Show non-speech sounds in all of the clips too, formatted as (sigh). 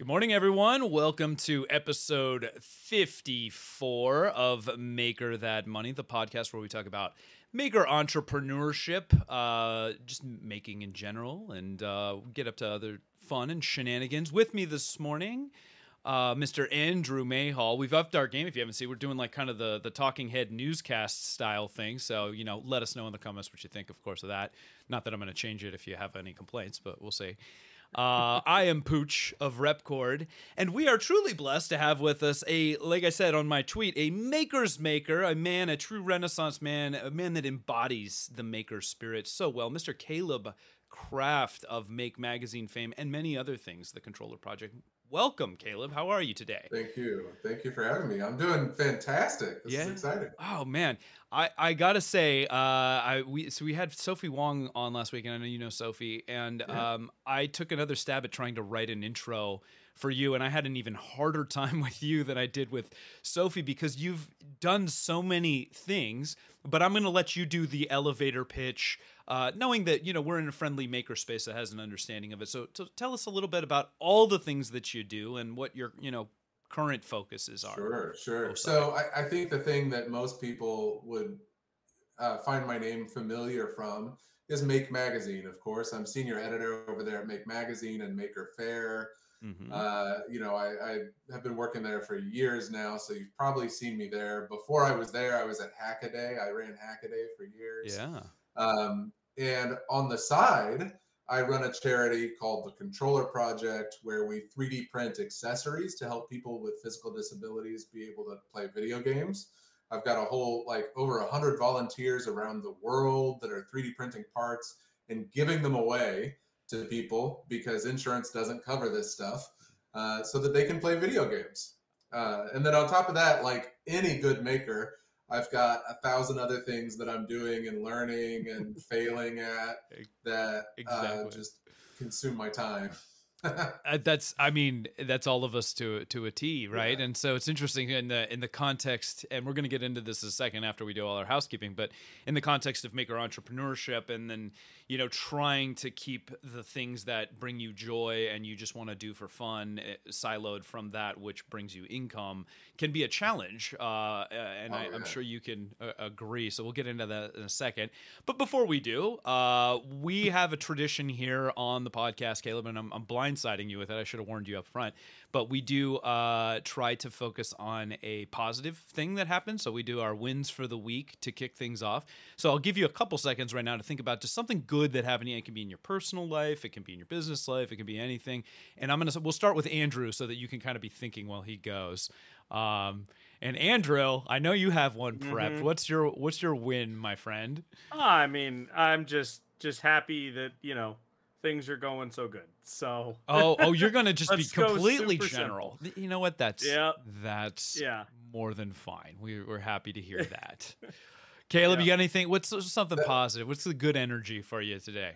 Good morning, everyone. Welcome to episode 54 of Maker That Money, the podcast where we talk about maker entrepreneurship, uh, just making in general, and uh, get up to other fun and shenanigans. With me this morning, uh, Mr. Andrew Mayhall. We've upped our game. If you haven't seen, we're doing like kind of the the talking head newscast style thing. So you know, let us know in the comments what you think, of course, of that. Not that I'm going to change it if you have any complaints, but we'll see. Uh, I am Pooch of Repkord, and we are truly blessed to have with us a, like I said on my tweet, a maker's maker, a man, a true Renaissance man, a man that embodies the maker spirit so well, Mr. Caleb Kraft of Make Magazine fame and many other things, the Controller Project. Welcome, Caleb. How are you today? Thank you. Thank you for having me. I'm doing fantastic. This Yeah? is exciting. Oh man, I I gotta say, uh, I we so we had Sophie Wong on last week, and I know you know Sophie, and Yeah. um, I took another stab at trying to write an intro for you, and I had an even harder (laughs) time with you than I did with Sophie because you've done so many things. But I'm gonna let you do the elevator pitch, uh, knowing that you know we're in a friendly maker space that has an understanding of it. So, so tell us a little bit about all the things that you do and what your you know current focuses are. Sure, sure. So I, I think the thing that most people would uh, find my name familiar from is Make Magazine. Of course, I'm senior editor over there at Make Magazine and Maker Faire. Mhm. Uh, you know, I, I have been working there for years now, so you've probably seen me there. Before I was there, I was at Hackaday. I ran Hackaday for years. yeah. Um, and on the side, I run a charity called the Controller Project, where we 3D print accessories to help people with physical disabilities be able to play video games. I've got a whole, like, over 100 volunteers around the world that are 3D printing parts and giving them away to people because insurance doesn't cover this stuff uh, so that they can play video games. Uh, and then on top of that, like any good maker, I've got a thousand other things that I'm doing and learning and (laughs) failing at that uh, just consume my time. Uh, that's i mean that's all of us to to a t right Yeah. and so it's interesting in the in the context and we're going to get into this in a second after we do all our housekeeping but in the context of maker entrepreneurship and then you know trying to keep the things that bring you joy and you just want to do for fun eh, siloed from that which brings you income can be a challenge uh, and Oh, I, i'm yeah. sure you can uh, agree so we'll get into that in a second but before we do, uh, we have a tradition here on the podcast, Caleb, and I'm, I'm blindsiding you with it. I should have warned you up front. But we do uh, try to focus on a positive thing that happens. So we do our wins for the week to kick things off. So I'll give you a couple seconds right now to think about just something good that happened. It can be in your personal life, it can be in your business life, it can be anything. And I'm gonna we'll start with Andrew so that you can kind of be thinking while he goes. Um, and Andrew, I know you have one prepped. Mhm. What's your what's your win, my friend? Oh, I mean, I'm just just happy that you know things are going so good. So (laughs) Oh, oh, you're gonna just be completely super general. You know what? That's Yeah. that's yeah, more than fine. We, we're happy to hear (laughs) that. Caleb, you got anything? What's something positive? What's the good energy for you today?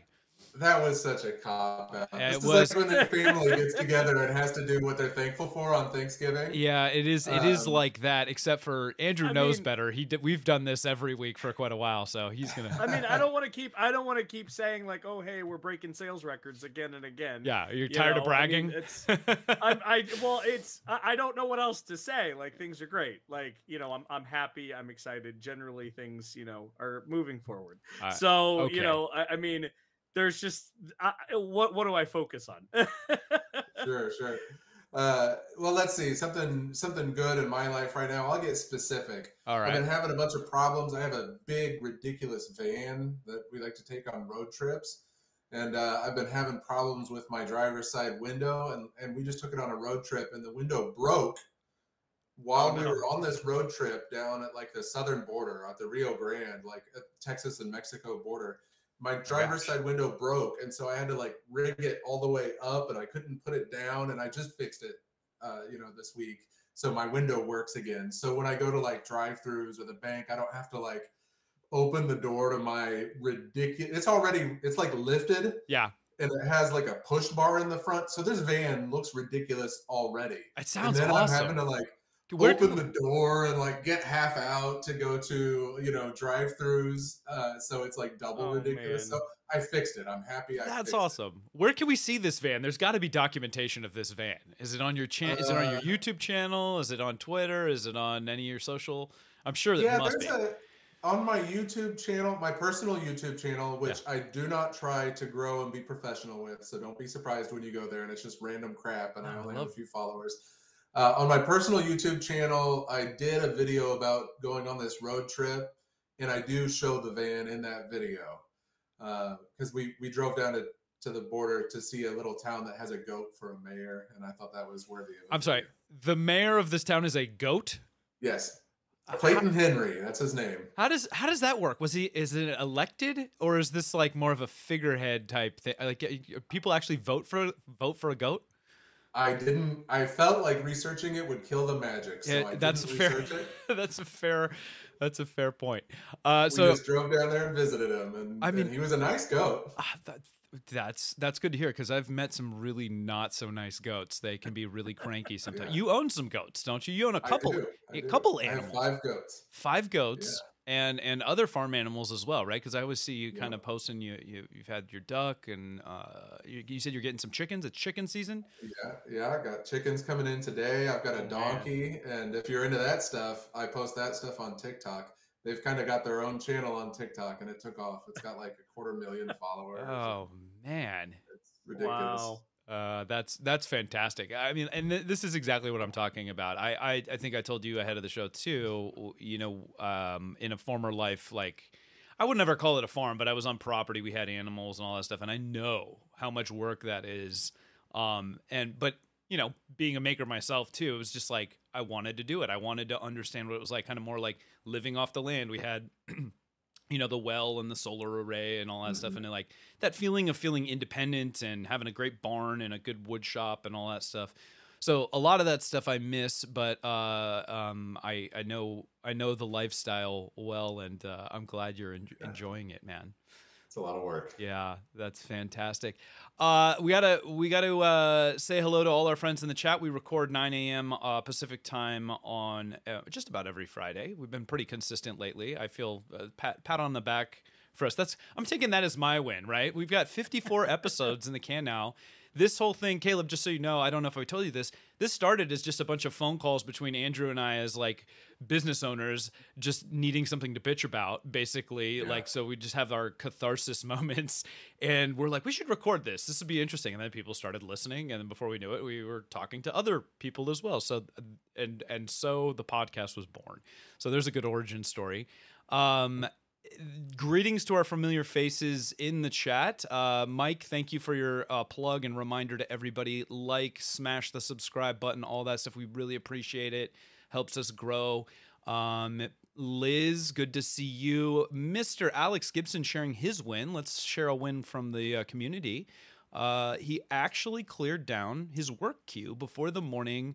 That was such a cop out. Yeah, This it is was. like when their family gets together and has to do what they're thankful for on Thanksgiving. Yeah, it is. It is Um, like that. Except for Andrew I knows mean- better. He did, we've done this every week for quite a while, so he's gonna. I mean, I don't want to keep I don't want to keep saying like, oh, hey, we're breaking sales records again and again. yeah, you're You tired of know, I mean, bragging. it's (laughs) I'm, I well, it's I, I don't know what else to say. Like things are great. Like you know, I'm I'm happy. I'm excited. Generally, things you know are moving forward. Uh, so okay. you know, I, I mean, there's just I, what what do I focus on? (laughs) sure, sure. Uh, well, let's see something something good in my life right now. I'll get specific. All I've been having a bunch of problems. I have a big, ridiculous van that we like to take on road trips, and uh, I've been having problems with my driver's side window. And and we just took it on a road trip, and the window broke while Oh, we were on this road trip down at like the southern border, at the Rio Grande, like at Texas and Mexico border. My driver's gosh. side window broke, and so I had to like rig it all the way up, and I couldn't put it down. And I just fixed it, uh, you know, this week so my window works again. So when I go to like drive-throughs or the bank, I don't have to like open the door to my ridiculous. It's already it's like lifted Yeah, and it has like a push bar in the front. So this van looks ridiculous already. it sounds and then awesome. I'm having to like Where open the door and like get half out to go to you know drive-throughs. Uh, so it's like double Oh, ridiculous. man. So I fixed it. I'm happy. I That's fixed it. awesome. Where can we see this van? There's got to be documentation of this van. Is it on your channel? is it on your Uh, YouTube channel? Is it on Twitter? Is it on any of your social? I'm sure that yeah, must be. there's a on my YouTube channel, my personal YouTube channel, which I do not try to grow and be professional with. So don't be surprised when you go there and it's just random crap and I Oh, I only have a few followers. Uh, on my personal YouTube channel, I did a video about going on this road trip, and I do show the van in that video because we we drove down to to the border to see a little town that has a goat for a mayor, and I thought that was worthy of. I'm sorry. The mayor of this town is a goat. Yes, Clayton Henry. That's his name. How does how does that work? Was he is it elected or is this like more of a figurehead type thing? Like uh, people actually vote for vote for a goat? I didn't. I felt like researching it would kill the magic, so Yeah, I that's didn't fair. research it. (laughs) that's a fair that's a fair point. Uh, We so just drove down there and visited him, and, I mean- and he was a nice goat. Ah, that, that's that's good to hear because I've met some really not so nice goats. They can be really cranky sometimes. (laughs) Yeah. You own some goats, don't you? You own a couple, I do, I a do. couple I have animals, five goats. five goats, and and other farm animals as well, right? Because I always see you kind Yeah. of posting. You, you you've had your duck, and uh, you, you said you're getting some chickens. It's chicken season. Yeah, yeah. I got chickens coming in today. I've got Oh, a man. donkey, and if you're into that stuff, I post that stuff on TikTok. They've kind of got their own channel on TikTok, and it took off. It's got like a quarter million followers. Oh man. It's ridiculous. Wow. Uh, that's that's fantastic. I mean, and th- this is exactly what I'm talking about. I, I I think I told you ahead of the show too. You know, um, in a former life, like I would never call it a farm, but I was on property. We had animals and all that stuff, and I know how much work that is. Um, and but you know, being a maker myself too, it was just like I wanted to do it. I wanted to understand what it was like, kind of more like living off the land. We had. (clears throat) You know the well and the solar array and all that stuff, Mhm. and like that feeling of feeling independent and having a great barn and a good wood shop and all that stuff. So a lot of that stuff I miss, but uh, um, I I know I know the lifestyle well, and uh, I'm glad you're en- enjoying it, man. It's a lot of work. Yeah, that's fantastic. Uh, we gotta we gotta uh, say hello to all our friends in the chat. We record 9 a.m. Uh, Pacific time on uh, just about every Friday. We've been pretty consistent lately. I feel uh, pat pat on the back for us. That's I'm taking that as my win, right? We've got 54 (laughs) episodes in the can now. This whole thing, Caleb, just so you know, I don't know if I told you this. This started as just a bunch of phone calls between Andrew and I as like business owners just needing something to bitch about, basically. Yeah. Like, so we just have our catharsis (laughs) moments and we're like, we should record this. This would be interesting. And then people started listening. And then before we knew it, we were talking to other people as well. So, and, and so the podcast was born. So there's a good origin story. Um, greetings to our familiar faces in the chat. Uh, Mike, thank you for your uh, plug and reminder to everybody. Like, smash the subscribe button, all that stuff. We really appreciate it. Helps us grow. Um, Liz, good to see you. Mr. Alex Gibson sharing his win. Let's share a win from the uh, community. Uh, he actually cleared down his work queue before the morning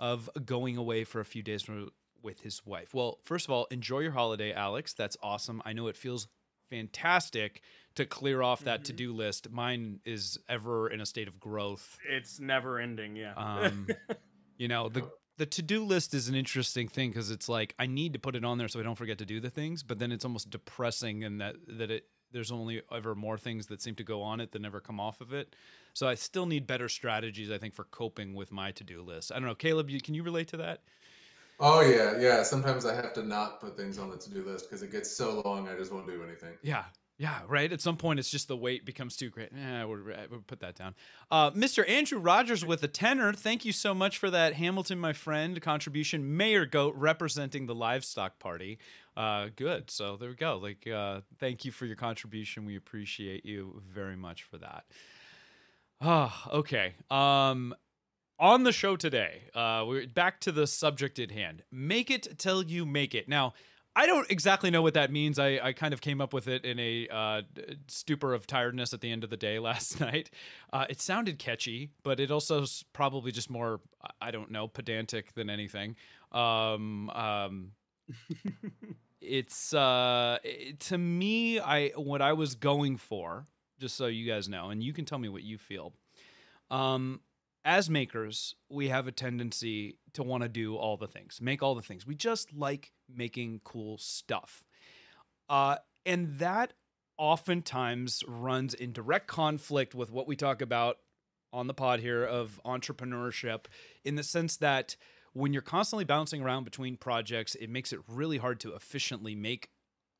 of going away for a few days from, with his wife. Well, first of all, enjoy your holiday, Alex. That's awesome. I know it feels fantastic to clear off that Mhm. to do list. Mine is ever in a state of growth. It's never ending. Yeah. Um, (laughs) you know, the the to do list is an interesting thing because it's like I need to put it on there so I don't forget to do the things, but then it's almost depressing and that that it there's only ever more things that seem to go on it that never come off of it. So I still need better strategies, I think, for coping with my to do list. I don't know, Caleb, you, can you relate to that? Oh yeah, yeah. Sometimes I have to not put things on the to-do list because it gets so long. I just won't do anything. Yeah. Yeah, right. At some point, it's just the weight becomes too great. Yeah, we'll, we'll put that down. Uh, Mr. Andrew Rogers with a tenor. Thank you so much for that, Hamilton, my friend, contribution. Mayor Goat representing the livestock party. Uh, good. So there we go. Like, uh, thank you for your contribution. We appreciate you very much for that. Ah, okay. Um, on the show today, uh, we're back to the subject at hand. Make it till you make it. Now, I don't exactly know what that means. I, I kind of came up with it in a uh, stupor of tiredness at the end of the day (laughs) last night. Uh, it sounded catchy, but it also is probably just more, I don't know, pedantic than anything. Um, um, (laughs) it's uh, it- to me, I what I was going for, just so you guys know, and you can tell me what you feel. Um, as makers, we have a tendency to want to do all the things, make all the things. We just like making cool stuff. Uh, and that oftentimes runs in direct conflict with what we talk about on the pod here of entrepreneurship in the sense that when you're constantly bouncing around between projects, it makes it really hard to efficiently make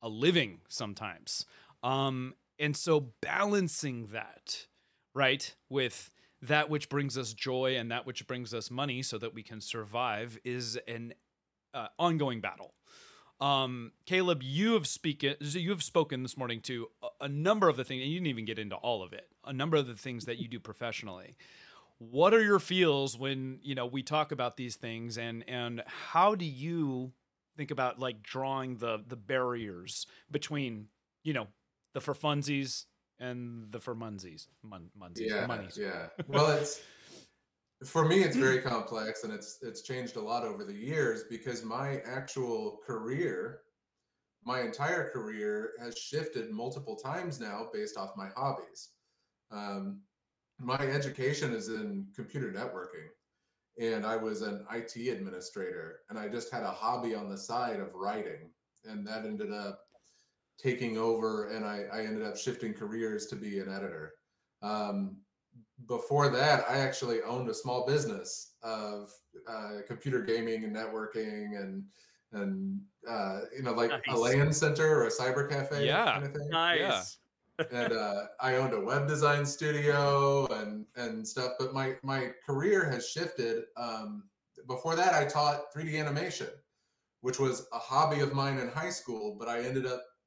a living sometimes. Um, and so balancing that, right, with that which brings us joy and that which brings us money so that we can survive is an uh, ongoing battle. Um, Caleb, you have you have spoken this morning to a, a number of the things, and you didn't even get into all of it. A number of the things that you do professionally. What are your feels when you know we talk about these things, and and how do you think about like drawing the the barriers between you know the for funsies and the for munsies, mun, munsies, yeah, monies. yeah. Well, it's for me it's very complex and it's it's changed a lot over the years because my actual career my entire career has shifted multiple times now based off my hobbies um, my education is in computer networking and i was an it administrator and i just had a hobby on the side of writing and that ended up taking over and i, I ended up shifting careers to be an editor um, before that, I actually owned a small business of uh, computer gaming and networking and and uh, you know like Nice. a LAN center or a cyber cafe Yeah. kind of thing. Nice. and uh, I owned a web design studio and and stuff. But my my career has shifted. Um, before that, I taught 3D animation, which was a hobby of mine in high school. But I ended up sh-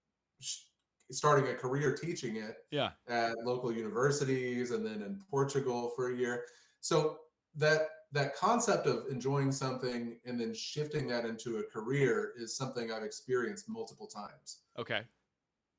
starting a career teaching it Yeah. at local universities and then in Portugal for a year. So that that concept of enjoying something and then shifting that into a career is something I've experienced multiple times. Okay.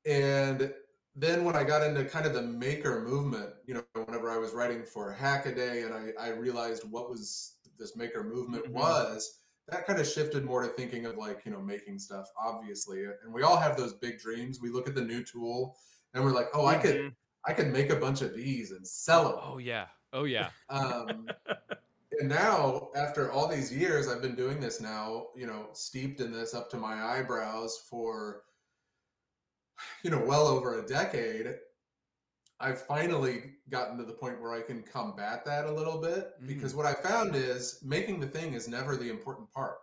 And then when I got into kind of the maker movement, you know, whenever I was writing for Hackaday and I, I realized what was this maker movement Mhm. was, that kind of shifted more to thinking of like, you know, making stuff, obviously. And we all have those big dreams. We look at the new tool and we're like, oh, I could Mhm. I could make a bunch of these and sell them. Oh yeah. Oh yeah. Um, (laughs) and now, after all these years, I've been doing this now, you know, steeped in this up to my eyebrows for, you know, well over a decade. I've finally gotten to the point where I can combat that a little bit mm. because what I found is making the thing is never the important part.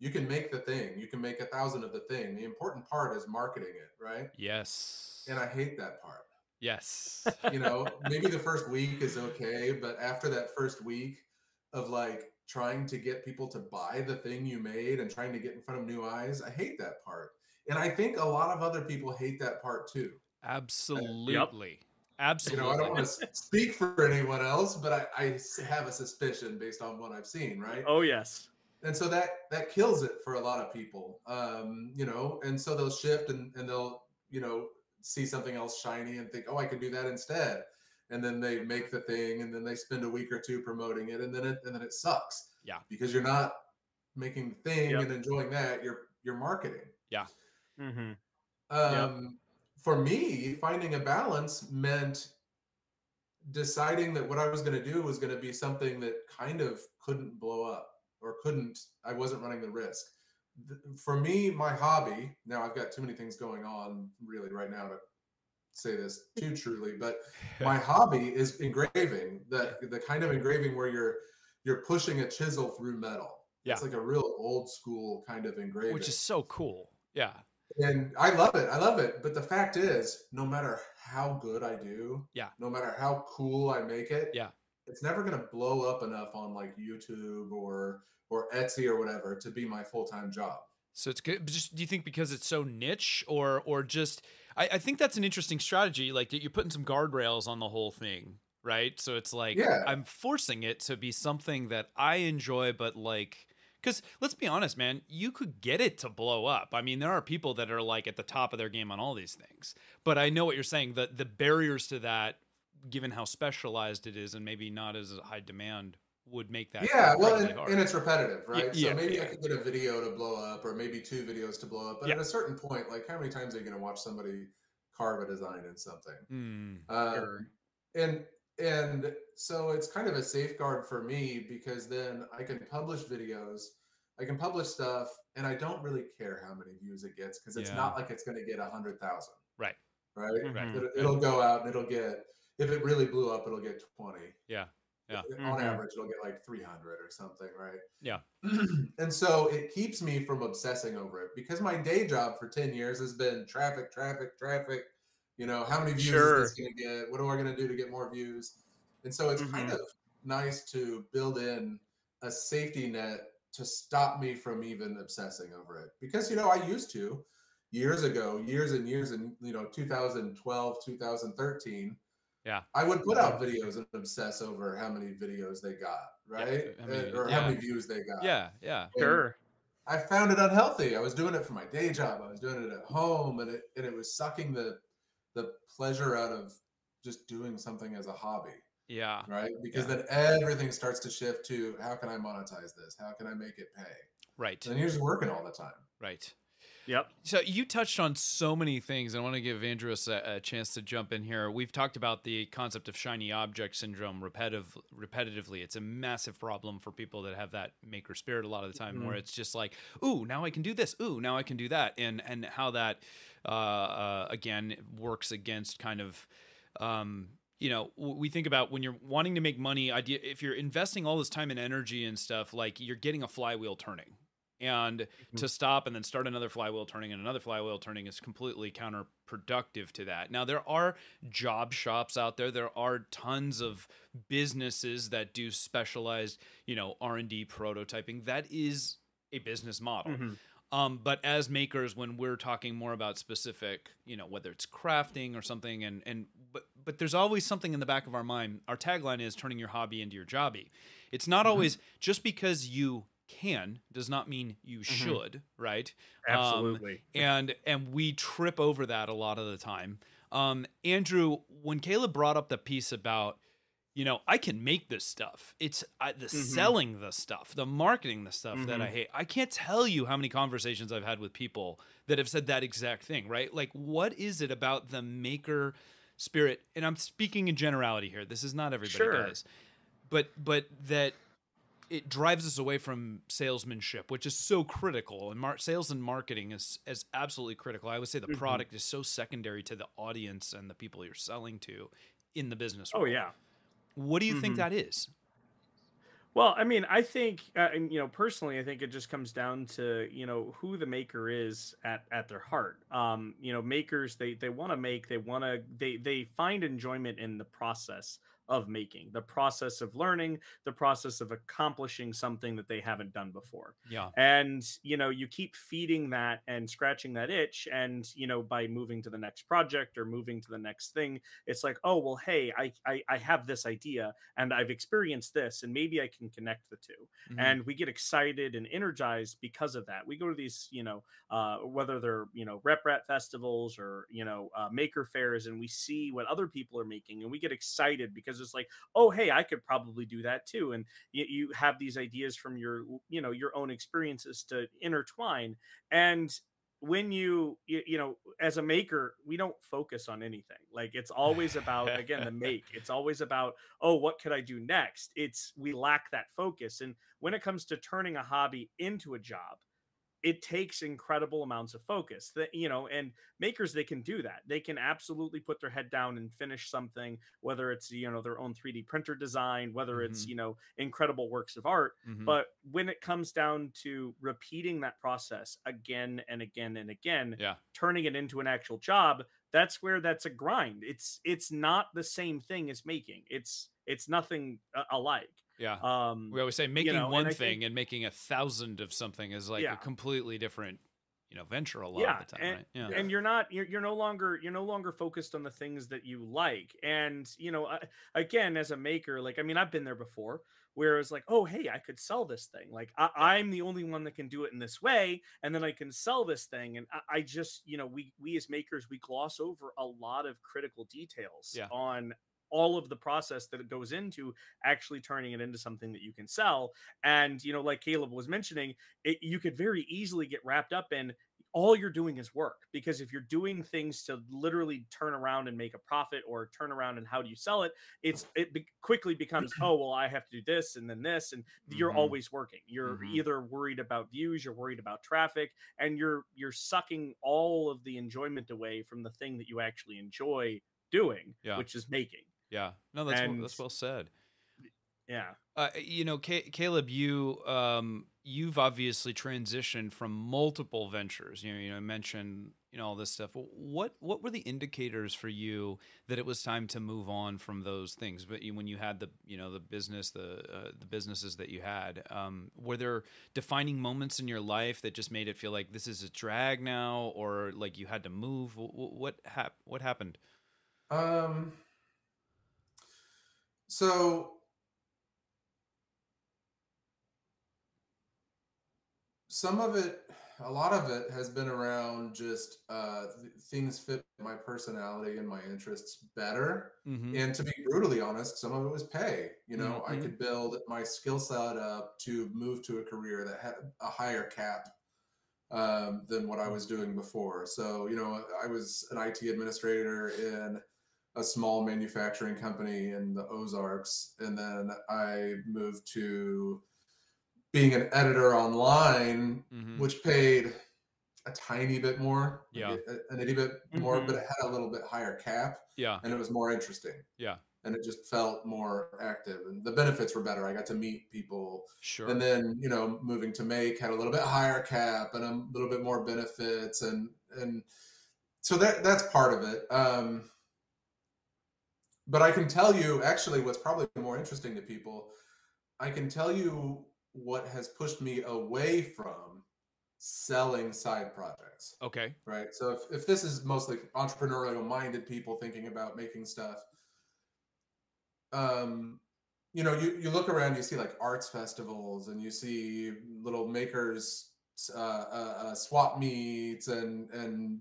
You can make the thing, you can make a thousand of the thing. The important part is marketing it, right? Yes. And I hate that part yes. you know maybe the first week is okay but after that first week of like trying to get people to buy the thing you made and trying to get in front of new eyes i hate that part and i think a lot of other people hate that part too Absolutely. you Absolutely. You know i don't want to speak for anyone else but I, I have a suspicion based on what i've seen right Oh yes. and so that that kills it for a lot of people um you know and so they'll shift and, and they'll you know see something else shiny and think oh i could do that instead and then they make the thing and then they spend a week or two promoting it and then it and then it sucks Yeah. because you're not making the thing Yep. and enjoying that you're you're marketing hmm um, for me, finding a balance meant deciding that what I was going to do was going to be something that kind of couldn't blow up or couldn't, I wasn't running the risk. For me, my hobby, now I've got too many things going on really right now to say this too truly, but (laughs) my hobby is engraving, the, the kind of engraving where you're, you're pushing a chisel through metal. Yeah. It's like a real old school kind of engraving Which is so cool. Yeah. And I love it. I love it. But the fact is, no matter how good I do, Yeah. no matter how cool I make it, Yeah. it's never gonna blow up enough on like YouTube or or Etsy or whatever to be my full time job. So it's good. Just do you think because it's so niche, or or just I, I think that's an interesting strategy. Like you're putting some guardrails on the whole thing, right? So it's like Yeah. I'm forcing it to be something that I enjoy, but like. Because let's be honest, man, you could get it to blow up. I mean, there are people that are like at the top of their game on all these things. But I know what you're saying. The the barriers to that, given how specialized it is, and maybe not as high demand, would make that yeah, well, and, and it's repetitive, right? yeah, so maybe yeah. I could get a video to blow up, or maybe two videos to blow up. But Yeah. at a certain point, like how many times are you gonna watch somebody carve a design in something? Um, Sure. and and so it's kind of a safeguard for me because then I can publish videos, I can publish stuff, and I don't really care how many views it gets because it's Yeah. not like it's going to get a hundred thousand. Right. Right. Mhm. It, it'll go out and it'll get. If it really blew up, it'll get twenty. Yeah. Yeah. On Mhm. average, it'll get like three hundred or something, right? Yeah. (clears throat) and so it keeps me from obsessing over it because my day job for 10 years has been traffic, traffic, traffic. You know, how many views Sure. is this going to get? What am I going to do to get more views? And so it's kind Mhm. of nice to build in a safety net to stop me from even obsessing over it. Because, you know, I used to years ago, years and years and you know, 2012, 2013. Yeah. I would put out videos and obsess over how many videos they got, right? Mean, Uh, or yeah. how many views they got. Yeah, yeah. And Sure. I found it unhealthy. I was doing it for my day job. I was doing it at home, and it and it was sucking the the pleasure out of just doing something as a hobby, Yeah. right? Because Yeah. then everything starts to shift to how can I monetize this? How can I make it pay? Right. And you're just working all the time. Right. Yep. So you touched on so many things. I want to give Andrews a, a chance to jump in here. We've talked about the concept of shiny object syndrome repetitive, repetitively. It's a massive problem for people that have that maker spirit a lot of the time, where Mhm. it's just like, "Ooh, now I can do this. Ooh, now I can do that," and and how that uh, uh, again works against kind of. Um, you know, we think about when you're wanting to make money. Idea if you're investing all this time and energy and stuff, like you're getting a flywheel turning, and to stop and then start another flywheel turning and another flywheel turning is completely counterproductive to that. Now there are job shops out there. There are tons of businesses that do specialized, you know, R&D prototyping. That is a business model. Mhm. Um, but as makers, when we're talking more about specific, you know, whether it's crafting or something, and and but but there's always something in the back of our mind. Our tagline is turning your hobby into your jobby. It's not Mhm. always just because you can does not mean you should, right? Um, Absolutely. and and we trip over that a lot of the time. Um, Andrew, when Caleb brought up the piece about, you know, I can make this stuff. It's I, the selling the stuff, the marketing the stuff that I Mhm. hate. I can't tell you how many conversations I've had with people that have said that exact thing. Right? Like, what is it about the maker spirit? And I'm speaking in generality here. This is not everybody, Sure. guys. But but that it drives us away from salesmanship, which is so critical. And mar- sales and marketing is is absolutely critical. I would say the Mhm. product is so secondary to the audience and the people you're selling to in the business. Oh yeah. What do you think Mhm. that is? Well, I mean, I think, uh, and you know, personally, I think it just comes down to you know who the maker is at at their heart. Um, you know, makers they they want to make, they want to they they find enjoyment in the process of making, the process of learning, the process of accomplishing something that they haven't done before. Yeah. and you know you keep feeding that and scratching that itch and you know by moving to the next project or moving to the next thing it's like oh well hey i i, I have this idea and i've experienced this and maybe i can connect the 2 Mhm. and we get excited and energized because of that we go to these you know uh, whether they're you know RepRap festivals or you know uh, maker fairs and we see what other people are making and we get excited because it's like oh hey i could probably do that too and you, you have these ideas from your you know your own experiences to intertwine and when you, you you know as a maker we don't focus on anything like it's always about again the (laughs) make it's always about oh what could i do next? It's we lack that focus and when it comes to turning a hobby into a job it takes incredible amounts of focus that you know and makers they can do that they can absolutely put their head down and finish something whether it's you know their own 3d printer design whether it's Mhm. you know incredible works of art Mhm. but when it comes down to repeating that process again and again and again yeah. turning it into an actual job that's where that's a grind it's it's not the same thing as making it's it's nothing alike Yeah. um we always say making know, one I thing think- and making a thousand of something is like Yeah. a completely different, you know, venture a lot Yeah, of the time, and- right? Yeah. and you're not you're, you're no longer you're no longer focused on the things that you like and you know I, again as a maker like i mean i've been there before where it's like oh hey i could sell this thing like I, i'm the only one that can do it in this way and then i can sell this thing and I, I just you know we we as makers we gloss over a lot of critical details Yeah. on all of the process that it goes into actually turning it into something that you can sell and you know like caleb was mentioning it, you could very easily get wrapped up in all you're doing is work because if you're doing things to literally turn around and make a profit or turn around and how do you sell it it's it be- quickly becomes (clears throat) oh well i have to do this and then this and you're Mhm. always working you're Mhm. either worried about views you're worried about traffic and you're you're sucking all of the enjoyment away from the thing that you actually enjoy doing Yeah. which is making Yeah. No, that's well, that's well said. yeah Uh, you know, Ca Caleb, you um, you've obviously transitioned from multiple ventures. You know, you know, mentioned you know all this stuff. What what were the indicators for you that it was time to move on from those things? But you, when you had the you know the business, the uh, the businesses that you had, um, were there defining moments in your life that just made it feel like this is a drag now, or like you had to move? Wh- wh- What hap- What happened? Um. So. Some of it, a lot of it has been around just uh, th- things fit my personality and my interests better. Mm-hmm. And to be brutally honest, some of it was pay. You know, I Mhm. could build my skill set up to move to a career that had a higher cap um, than what I was doing before. So, you know, I was an IT administrator in a small manufacturing company in the Ozarks, and then I moved to being an editor online, Mm-hmm. which paid a tiny bit more, Yeah. a, a nitty bit more, Mhm. but it had a little bit higher cap Yeah. and it was more interesting Yeah. and it just felt more active and the benefits were better i got to meet people Sure. and then you know moving to make had a little bit higher cap and a little bit more benefits and and so that that's part of it um but i can tell you actually what's probably more interesting to people i can tell you what has pushed me away from selling side projects okay. right? So if, if this is mostly entrepreneurial minded people thinking about making stuff, um, you know, you, you look around, you see like arts festivals and you see little makers, uh, uh, uh, swap meets and, and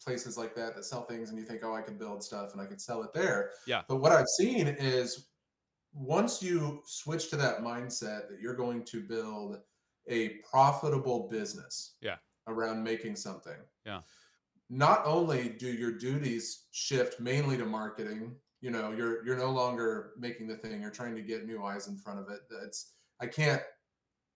places like that that sell things and you think, oh, I could build stuff and I could sell it there. Yeah. But what I've seen is once you switch to that mindset that you're going to build a profitable business Yeah. around making something. Yeah. Not only do your duties shift mainly to marketing, you know, you're you're no longer making the thing, you're trying to get new eyes in front of it. That's I can't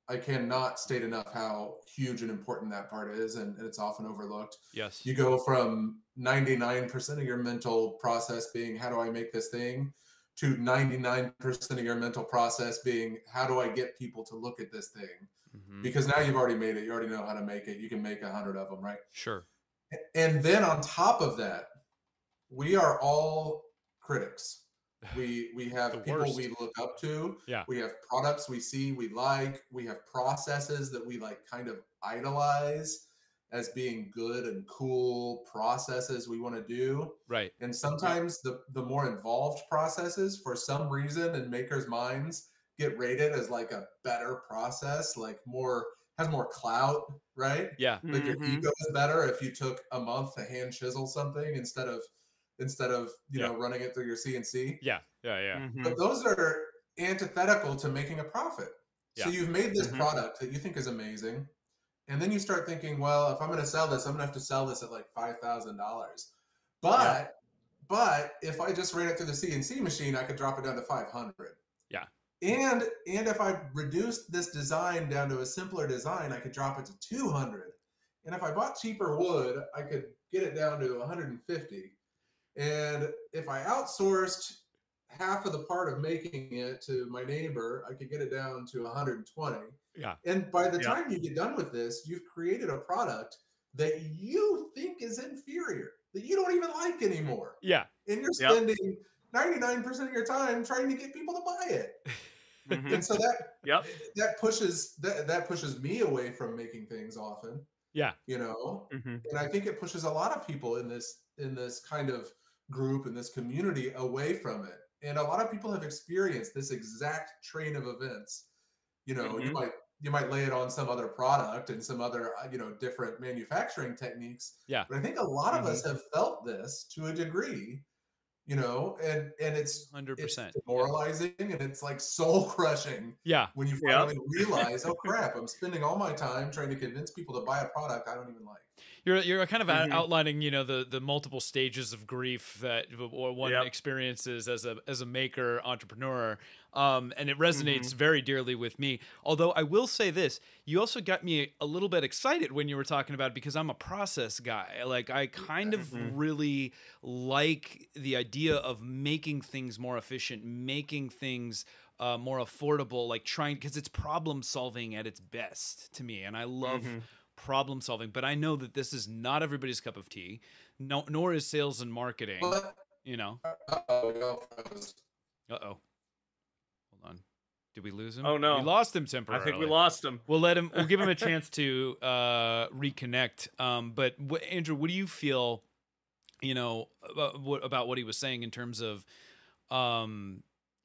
I cannot state enough how huge and important that part is and, and it's often overlooked. Yes. You go from 99% of your mental process being how do I make this thing to 99% of your mental process being how do I get people to look at this thing? Mhm. Because now you've already made it, you already know how to make it. You can make a hundred of them, right? Sure. And then on top of that, we are all critics. We (laughs) we The have people worst. we look up to. Yeah. We have products we see we like. We have processes that we like kind of idolize as being good and cool processes we want to do. Right. And sometimes the the more involved processes, for some reason, in makers' minds, get rated as like a better process, like more has more clout, right? Yeah. Like your Mhm. ego is better if you took a month to hand chisel something instead of instead of you Yeah. know running it through your CNC. Yeah. Yeah. Yeah. Mhm. But those are antithetical to making a profit. So you've made this Mhm. product that you think is amazing, and then you start thinking, well, if I'm going to sell this, I'm going to have to sell this at like five thousand dollars. But but if I just ran it through the CNC machine, I could drop it down to five hundred. Yeah. And and if I reduced this design down to a simpler design, I could drop it to two hundred. And if I bought cheaper wood, I could get it down to 150. And if I outsourced half of the part of making it to my neighbor, I could get it down to 120. Yeah. And by the Yeah. time you get done with this, you've created a product that you think is inferior, that you don't even like anymore. Yeah. And you're Yep. spending 99% of your time trying to get people to buy it. (laughs) Mhm. And so that Yep. that pushes that, that pushes me away from making things often, Yeah. you know. Mhm. And I think it pushes a lot of people in this in this kind of group in this community away from it. And a lot of people have experienced this exact train of events. You know, you Mhm. might you might lay it on some other product and some other uh, you know different manufacturing techniques. Yeah. But I think a lot of us have felt this to a degree you know, and and it's Hundred it's percent. demoralizing and it's like soul (laughs) crushing Yeah. when you Yep. finally realize, oh (laughs) crap, I'm spending all my time trying to convince people to buy a product I don't even like. You're you're kind of out- Mhm. outlining, you know, the the multiple stages of grief that one Yep. experiences as a as a maker entrepreneur, um, and it resonates Mm-hmm. very dearly with me. Although I will say this, you also got me a little bit excited when you were talking about it because I'm a process guy. Like I kind of Mhm. really like the idea of making things more efficient, making things. Uh, more affordable, like trying because it's problem solving at its best to me, and I love Mhm. problem solving but i know that this is not everybody's cup of tea no nor is sales and marketing you know uh-oh, we all froze. uh-oh hold on did we lose him Oh, no. we lost him temporarily. I think we lost him. we'll let him we'll give him a (laughs) chance to uh reconnect um but what, andrew what do you feel you know about what, about what he was saying in terms of um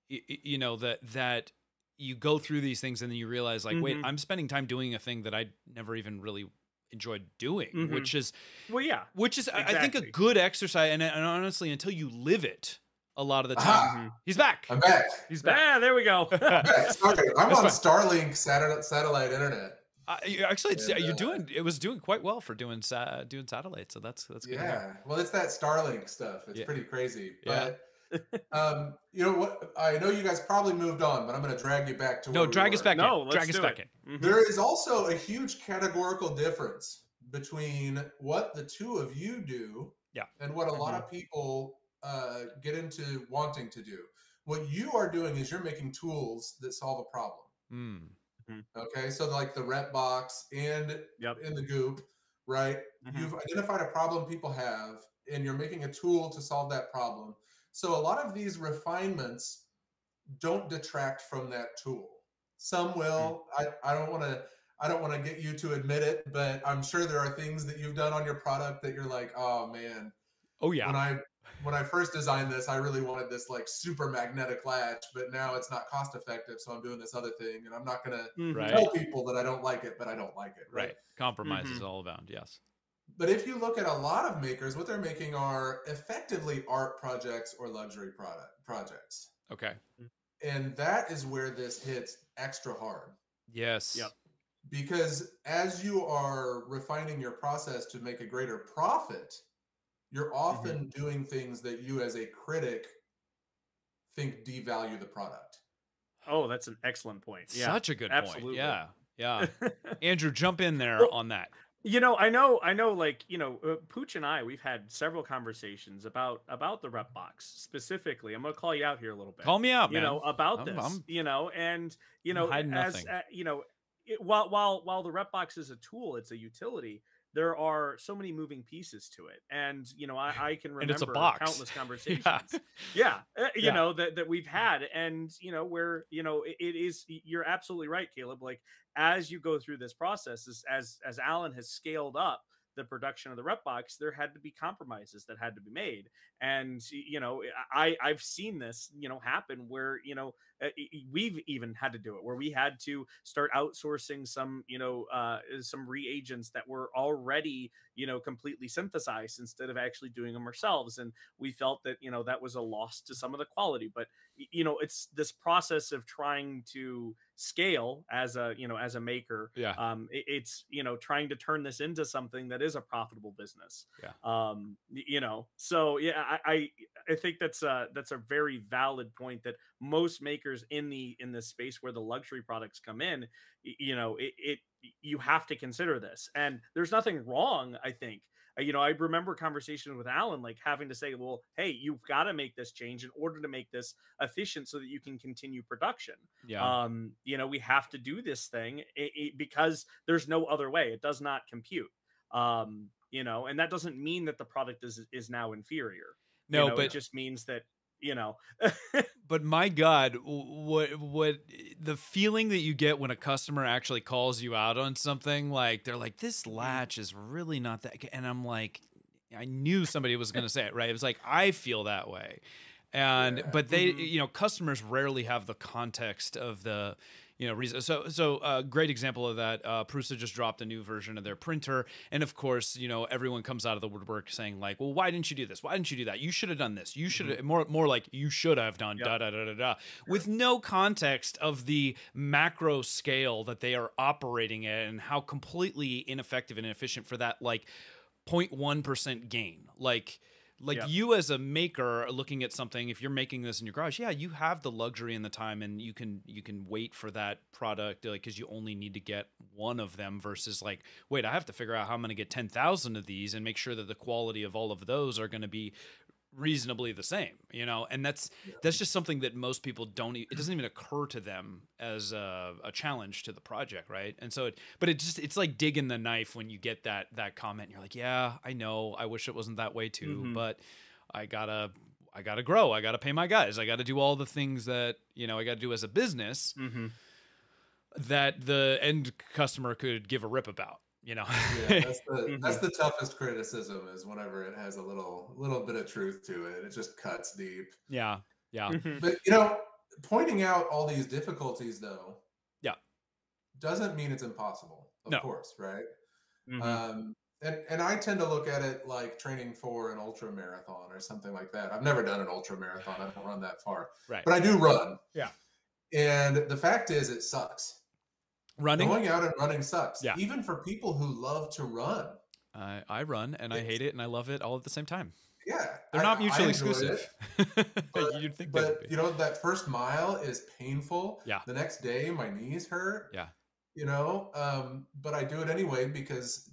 y- y- you know that that you go through these things and then you realize like wait Mhm. i'm spending time doing a thing that i never even really enjoyed doing Mhm. which is Well, yeah. which is I- I think a good exercise and, and honestly until you live it a lot of the time Aha. Mhm. he's back I'm back. he's back Ah, there we go. (laughs) I'm. (laughs) Sorry, I'm That's on fine. Starlink satellite satellite internet. Uh, actually, it's, And, you're uh, doing. It was doing quite well for doing sa- doing satellite. So that's that's good. Yeah. Well, it's that Starlink stuff. It's Yeah. pretty crazy. Yeah. But um, you know what? I know you guys probably moved on, but I'm going to drag you back to No, where we drag us were. back no, in. let's Drag us back it. in. Mhm. There is also a huge categorical difference between what the two of you do Yeah. and what a lot of people uh, get into wanting to do. What you are doing is you're making tools that solve a problem. Mm. Okay, so like the rep box and Yep. in the Gloop, right? Mhm. You've identified a problem people have, and you're making a tool to solve that problem. So a lot of these refinements don't detract from that tool. Some will. I, I don't want to. I don't want to get you to admit it, but I'm sure there are things that you've done on your product that you're like, oh man, Oh yeah. when I when I first designed this, I really wanted this like super magnetic latch, but now it's not cost effective, so I'm doing this other thing, and I'm not gonna Mhm. Right. tell people that I don't like it, but I don't like it. Right. right. Compromise is Mhm. all abound. Yes. But if you look at a lot of makers, what they're making are effectively art projects or luxury product projects. Okay. And that is where this hits extra hard. Yes. Yep. Because as you are refining your process to make a greater profit, you're often doing things that you as a critic think devalue the product. Oh, that's an excellent point. Yeah. Such a good absolutely. point. Yeah. Yeah. (laughs) Andrew, jump in there Well, on that. you know, I know, I know. Like, you know, uh, Pooch and I, we've had several conversations about about the rep box specifically. I'm gonna call you out here a little bit. Call me out, you man. know about I'm- this. I'm- you know, and you know, as uh, you know, it, while while while the rep box is a tool, it's a utility. There are so many moving pieces to it, and you know, I, I can (laughs) remember it's a box. countless (laughs) conversations. Yeah. yeah (laughs) you Yeah. know that, that we've had and you know where you know it, it is you're absolutely right caleb like as you go through this process as as, as alan has scaled up the production of the rep box there had to be compromises that had to be made and you know i i've seen this you know happen where you know we've even had to do it where we had to start outsourcing some you know uh some reagents that were already you know completely synthesized instead of actually doing them ourselves and we felt that you know that was a loss to some of the quality but you know it's this process of trying to scale as a you know as a maker Yeah. um it- it's you know trying to turn this into something that is a profitable business Yeah. um you know so yeah i i, I think that's a that's a very valid point that most makers in the in this space where the luxury products come in you know it, it you have to consider this. And there's nothing wrong i think. Uh, you know i remember conversations with alan like having to say well hey you've got to make this change in order to make this efficient so that you can continue production. Yeah. um you know we have to do this thing i i because there's no other way. It does not compute. Um you know and that doesn't mean that the product is is now inferior. No, you know, but it just means that you know (laughs) but my god what what the feeling that you get when a customer actually calls you out on something like they're like this Mm-hmm. latch is really not that and i'm like i knew somebody was going to say it right it was like i feel that way and Yeah. but they Mhm. you know customers rarely have the context of the you know reason so so a uh, great example of that uh prusa just dropped a new version of their printer. And of course you know everyone comes out of the woodwork saying like well why didn't you do this? Why didn't you do that? You should have done this. You should have mm-hmm. more more like you should have done yep. da da da da da. With no context of the macro scale that they are operating at and how completely ineffective and inefficient for that like 0.1% gain. Like like yep. you as a maker looking at something if you're making this in your garage yeah you have the luxury and the time and you can you can wait for that product like because you only need to get one of them versus like wait i have to figure out how i'm going to get 10000 of these and make sure that the quality of all of those are going to be reasonably the same you know? And that's that's just something that most people don't it doesn't even occur to them as a, a, challenge to the project right? And so it but it just it's like digging the knife when you get that that comment and you're like yeah i know. I wish it wasn't that way too mm-hmm. but i gotta i gotta grow. I gotta pay my guys. I gotta do all the things that you know i gotta do as a business mm-hmm. that the end customer could give a rip about you know yeah, that's (laughs) the mm-hmm. that's the toughest criticism is whenever it has a little little bit of truth to it it just cuts deep yeah yeah mm-hmm. but you know pointing out all these difficulties though yeah doesn't mean it's impossible of no. course right mm-hmm. um and and I tend to look at it like training for an ultra marathon or something like that. I've never done an ultra marathon. I don't run that far. Right. But I do run. Yeah. And the fact is it sucks running? Going out and running sucks. Yeah. Even for people who love to run. I i run and it's, i hate it and i love it all at the same time. Yeah they're not mutually exclusive. (laughs) But, you'd think but you know that first mile is painful. Yeah. The next day my knees hurt yeah. you know um but i do it anyway because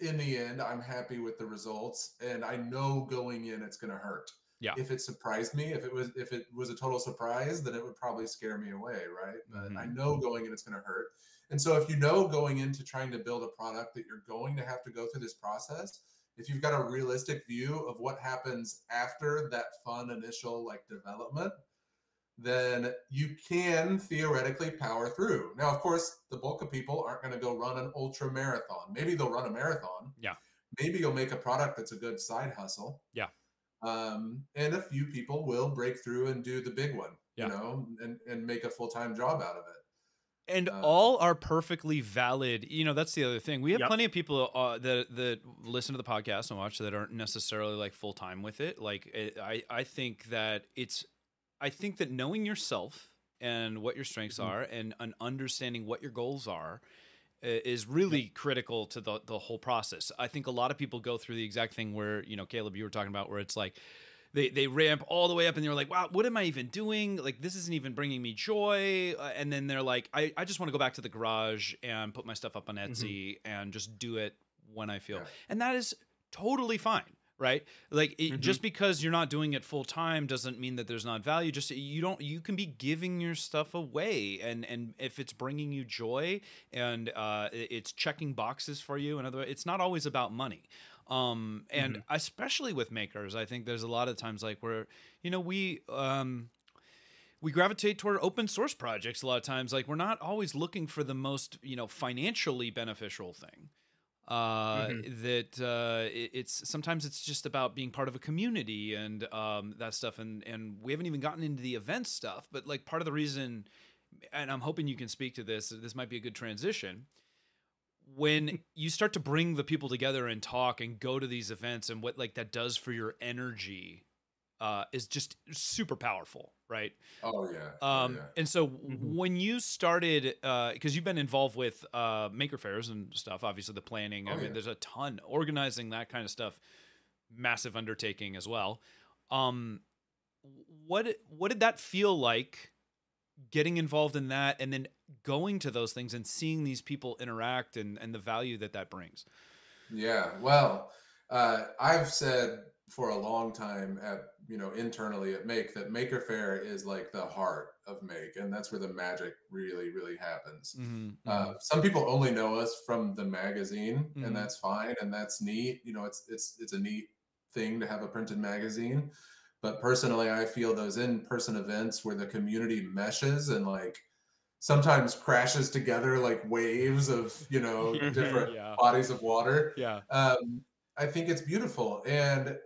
in the end i'm happy with the results and i know going in it's going to hurt yeah. if it surprised me if it was if it was a total surprise then it would probably scare me away right? But mm-hmm. i know going in it's going to hurt. And so if you know going into trying to build a product that you're going to have to go through this process if you've got a realistic view of what happens after that fun initial like development then you can theoretically power through. Now of course the bulk of people aren't going to go run an ultra marathon. Maybe they'll run a marathon. Yeah. Maybe you'll make a product that's a good side hustle. Yeah um, and a few people will break through and do the big one, yeah. you know, and, and make a full time job out of it. And uh, all are perfectly valid. You know, that's the other thing. We have yep. plenty of people uh, that that listen to the podcast and watch that aren't necessarily like full time with it. Like, it, I I think that it's, I think that knowing yourself and what your strengths mm-hmm. are and, and understanding what your goals are is really critical to the the whole process. I think a lot of people go through the exact thing where you know Caleb, you were talking about, where it's like they they ramp all the way up and they're like, wow, what am I even doing? Like this isn't even bringing me joy. Uh, and then they're like, I I just want to go back to the garage and put my stuff up on. Etsy mm-hmm. and just do it when I feel, yeah. and that is totally fine right? Like it, mm-hmm. just because you're not doing it full time doesn't mean that there's not value. Just you don't you can be giving your stuff away and and if it's bringing you joy and uh it's checking boxes for you in other it's not always about money. Um and mm-hmm. especially with makers i think there's a lot of times like where you know we um we gravitate toward open source projects a lot of times. Like we're not always looking for the most you know financially beneficial thing uh, mm-hmm. that uh, it, it's sometimes it's just about being part of a community and um, that stuff and and we haven't even gotten into the event stuff but like part of the reason and i'm hoping you can speak to this this might be a good transition when (laughs) you start to bring the people together and talk and go to these events and what like that does for your energy uh, is just super powerful, right? Oh yeah. Um, oh, yeah. and so mm-hmm. when you started, because uh, you've been involved with uh, Maker Faires and stuff, obviously the planning. Oh, I mean, yeah. there's a ton organizing that kind of stuff, massive undertaking as well. Um, what what did that feel like? Getting involved in that, and then going to those things and seeing these people interact, and and the value that that brings. Yeah. Well, uh, I've said for a long time at you know internally at make that maker faire is like the heart of make and that's where the magic really really happens mm-hmm, uh, mm-hmm. some people only know us from the magazine mm-hmm. and that's fine and that's neat you know it's it's it's a neat thing to have a printed magazine but personally i feel those in-person events where the community meshes and like sometimes crashes together like waves of you (laughs) know different yeah. bodies of water yeah um, i think it's beautiful and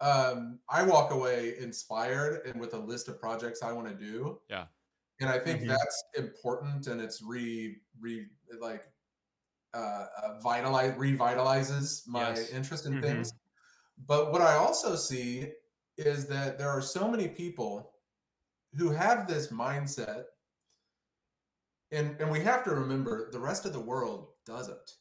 um, I walk away inspired and with a list of projects I want to do. Yeah. and I think Mhm. that's important, and it's re re like uh, uh vitalize revitalizes my Yes. interest in Mhm. things. But what I also see is that there are so many people who have this mindset, and and we have to remember the rest of the world doesn't.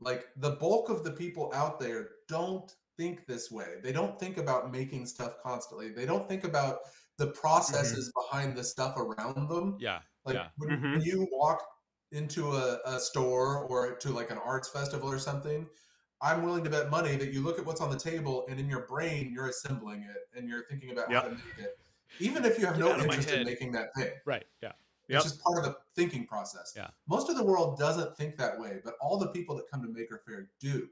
Like the bulk of the people out there don't think this way. They don't think about making stuff constantly. They don't think about the processes behind the stuff around them. Yeah. Like Yeah. when, Mhm. you walk into a, a store or to like an arts festival or something, I'm willing to bet money that you look at what's on the table and in your brain you're assembling it and you're thinking about Yep. how to make it. Even if you have Get no out of my interest in making that thing. Right. Yeah. Yep. It's just part of the thinking process. Yeah. Most of the world doesn't think that way, but all the people that come to Maker Faire do.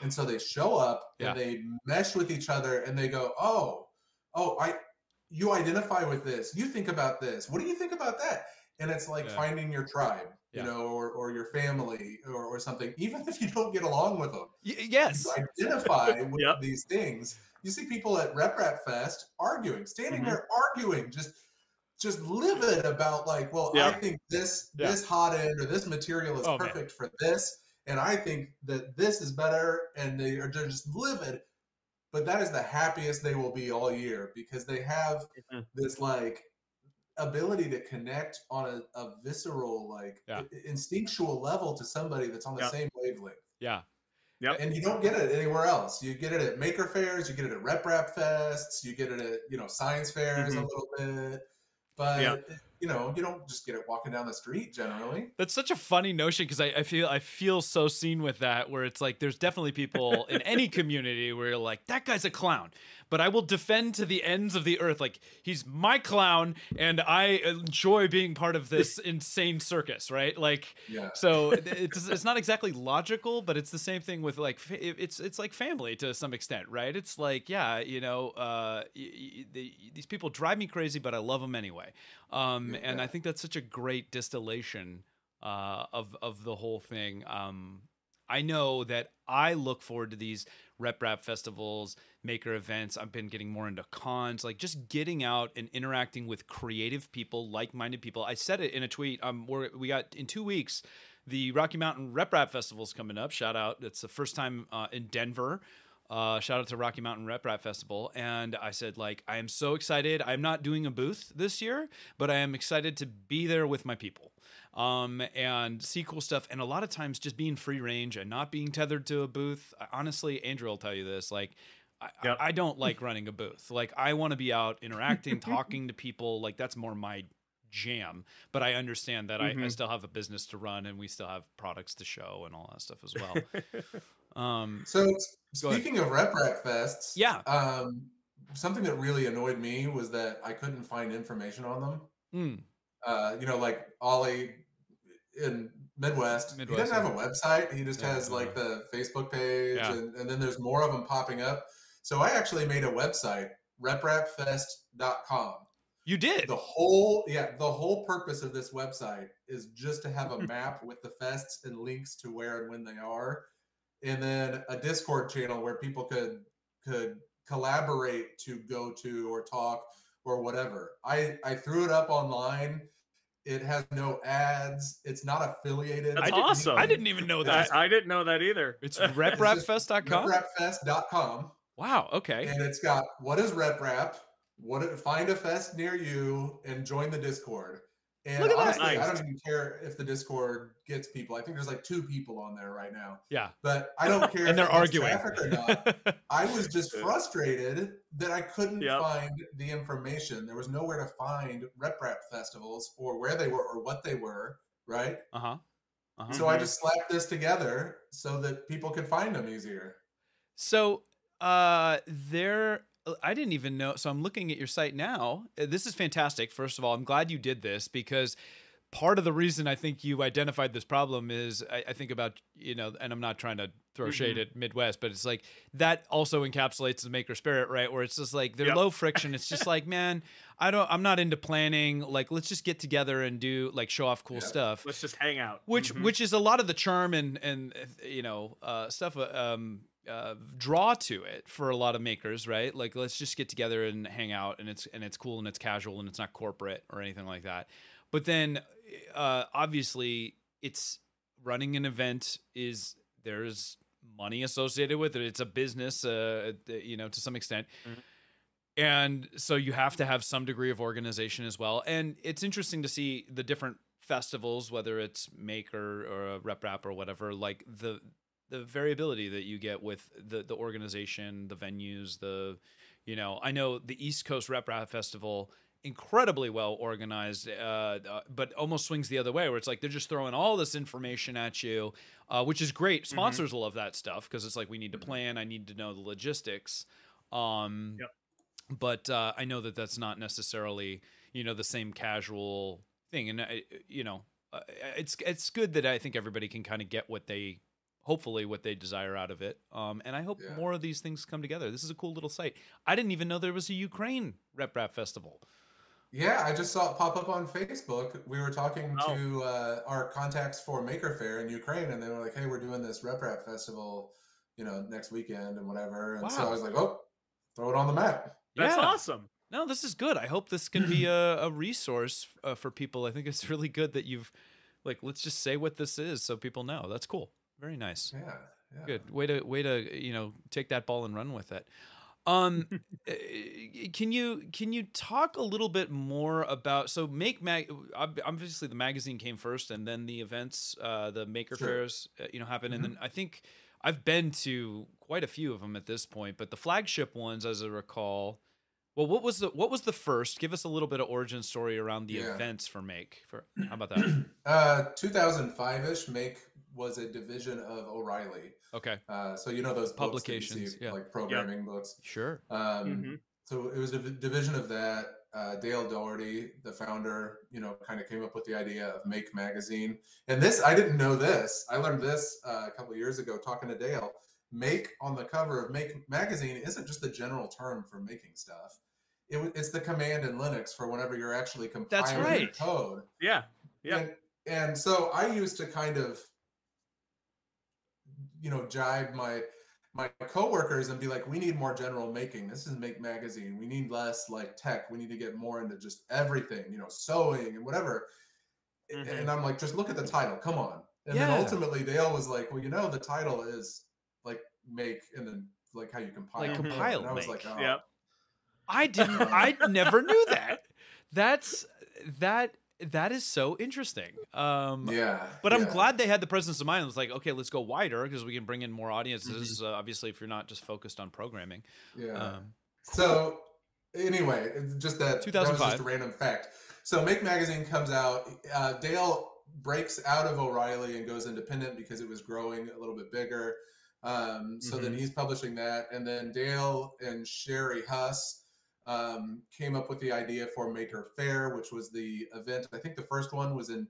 And so they show up Yeah. and they mesh with each other and they go, "Oh, oh, I you identify with this. You think about this. What do you think about that?" And it's like Yeah. finding your tribe, Yeah. you know, or, or your family or, or something, even if you don't get along with them. Y- yes. You identify (laughs) with Yep. these things. You see people at RepRap Fest arguing, standing Mhm. there arguing, just just livid about like, well, I think this this hot end or this material is Oh, man. perfect for this, and I think that this is better, and they are they're just livid. But that is the happiest they will be all year because they have Mhm. this like ability to connect on a, a visceral, like Yeah. instinctual level to somebody that's on the Yeah. same wavelength Yeah. and you don't get it anywhere else. You get it at Maker Faires, you get it at RepRap fests, you get it at you know science fairs a Mhm. little bit, but Yeah. You know you don't just get it walking down the street generally. That's such a funny notion because I, I feel I feel so seen with that where it's like there's definitely people in any (laughs) community where you're like that guy's a clown, but I will defend to the ends of the earth like he's my clown and I enjoy being part of this (laughs) insane circus, right? Like Yeah, so it's it's not exactly logical, but it's the same thing with like it's it's like family to some extent, right? It's like yeah, you know, uh, y- y- the, these people drive me crazy, but I love them anyway. Um, and I think that's such a great distillation uh, of of the whole thing. Um, I know that I look forward to these RepRap festivals, maker events. I've been getting more into cons, like just getting out and interacting with creative people, like minded people. I said it in a tweet. Um, we got in two weeks the Rocky Mountain RepRap Festival's coming up. Shout out! It's the first time uh, in Denver. Uh, shout out to Rocky Mountain RepRap Festival. And I said, like, I am so excited. I'm not doing a booth this year, but I am excited to be there with my people um, and see cool stuff. And a lot of times, just being free range and not being tethered to a booth. Honestly, Andrew will tell you this. Like, I, Yep. I don't like (laughs) running a booth. Like, I want to be out interacting, talking to people. Like, that's more my jam. But I understand that I, I Mhm. still have a business to run and we still have products to show and all that stuff as well. (laughs) um, So s- ahead. speaking of RepRap fests, Yeah. um, something that really annoyed me was that I couldn't find information on them. mm, Uh, you know, like Ollie in Midwest, Midwest, he doesn't have a website. He just Yeah, has like the Facebook page, Yeah. and, and then there's more of them popping up. So I actually made a website, reprapfest.com. you did. The whole, yeah, the whole purpose of this website is just to have a (laughs) map with the fests and links to where and when they are, and then a Discord channel where people could could collaborate to go to or talk or whatever. I I threw it up online. It has no ads. It's not affiliated. That's I didn't, awesome. I didn't even know that. I didn't know that either. it's (laughs) It's just reprapfest.com. reprapfest.com. Wow. Okay. and it's got what is RepRap what it- find a fest near you and join the discord and Look at that. honestly i don't even care if the discord gets people i think there's like two people on there right now Yeah. but i don't (laughs) care And if they're arguing. traffic or not (laughs) i was just frustrated that i couldn't Yep. find the information there was nowhere to find RepRap festivals or where they were or what they were right uh huh. Uh-huh. so i Mhm. just slapped this together so that people could find them easier So, uh, there, I didn't even know. So I'm looking at your site now. Uh, This is fantastic. First of all, I'm glad you did this because part of the reason I think you identified this problem is I, I think about you know, and I'm not trying to throw shade at Midwest, but it's like that also encapsulates the maker spirit, right? Where it's just like they're Yep. low friction. (laughs) It's just like, man, I don't, I'm not into planning. Like, let's just get together and do like show off cool Yeah. stuff Let's just hang out. which Mhm. which is a lot of the charm and and uh, you know uh, stuff uh, um uh, draw to it for a lot of makers, right? Like let's just get together and hang out, and it's and it's cool and it's casual and it's not corporate or anything like that. But then, uh, obviously, it's running an event is there's money associated with it. It's a business, uh, you know, to some extent. Mhm. And so you have to have some degree of organization as well. And it's interesting to see the different festivals, whether it's Maker or a RepRap or whatever, like the the variability that you get with the the organization, the venues, the you know, I know the East Coast RepRap Festival incredibly well organized, uh, uh, but almost swings the other way, where it's like they're just throwing all this information at you, uh, which is great. Mm-hmm. Sponsors love that stuff because it's like we need to plan. I need to know the logistics. Um, Yep. But uh, I know that that's not necessarily you know the same casual thing, and I, you know, uh, it's it's good that I think everybody can kind of get what they hopefully what they desire out of it. Um, and I hope Yeah. more of these things come together. This is a cool little site. I didn't even know there was a Ukraine RepRap Festival. Yeah, I just saw it pop up on Facebook. We were talking Oh. to uh, our contacts for Maker Faire in Ukraine, and they were like, "Hey, we're doing this RepRap Festival, you know, next weekend and whatever." And so I was like, "Oh, throw it on the map." That's Yeah. awesome. No, this is good. I hope this can be (clears throat) a, a resource uh, for people. I think it's really good that you've like let's just say what this is so people know. That's cool. Very nice. Yeah, yeah. Good. Way to way to you know take that ball and run with it. Um, uh, (laughs) can you can you talk a little bit more about so make mag obviously the magazine came first and then the events uh the maker Sure. fairs uh, you know happen and Mhm. then I think I've been to quite a few of them at this point but the flagship ones as I recall well what was the what was the first give us a little bit of origin story around the Yeah. events for make for how about that (clears throat) Uh, 2005-ish, Make was a division of O'Reilly. okay Uh, so you know those books Publications, see, yeah. like programming books. sure Um, Mhm. So it was a division of that. Uh, Dale Dougherty, the founder, you know, kind of came up with the idea of Make Magazine. And this, I didn't know this. I learned this uh, a couple of years ago talking to Dale. Make on the cover of Make Magazine isn't just the general term for making stuff. It, it's the command in Linux for whenever you're actually compiling your right. code. Yeah. Yeah. And, and so I used to kind of, you know, jibe my my coworkers and be like, we need more general making. This is Make Magazine. We need less like tech. We need to get more into just everything, you know, sewing and whatever. A- Mhm. And I'm like, just look at the title. Come on. And Yeah. then ultimately Dale was like, well, you know, the title is like make and then like how you compile. Like compile And I was make. like, oh, Yep. I didn't. I never knew that. That's that. That is so interesting. Um, yeah. but I'm yeah. glad they had the presence of mind. It was like, okay, let's go wider because we can bring in more Mm-hmm. audiences. Uh, obviously, if you're not just focused on programming. Yeah. Um, So anyway, it's just that that was 2005. just a random fact. So Make Magazine comes out. Uh, Dale breaks out of O'Reilly and goes independent because it was growing a little bit bigger. Um, so then Mhm. he's publishing that, and then Dale and Sherry Huss um, came up with the idea for Maker Faire, which was the event. I think the first one was in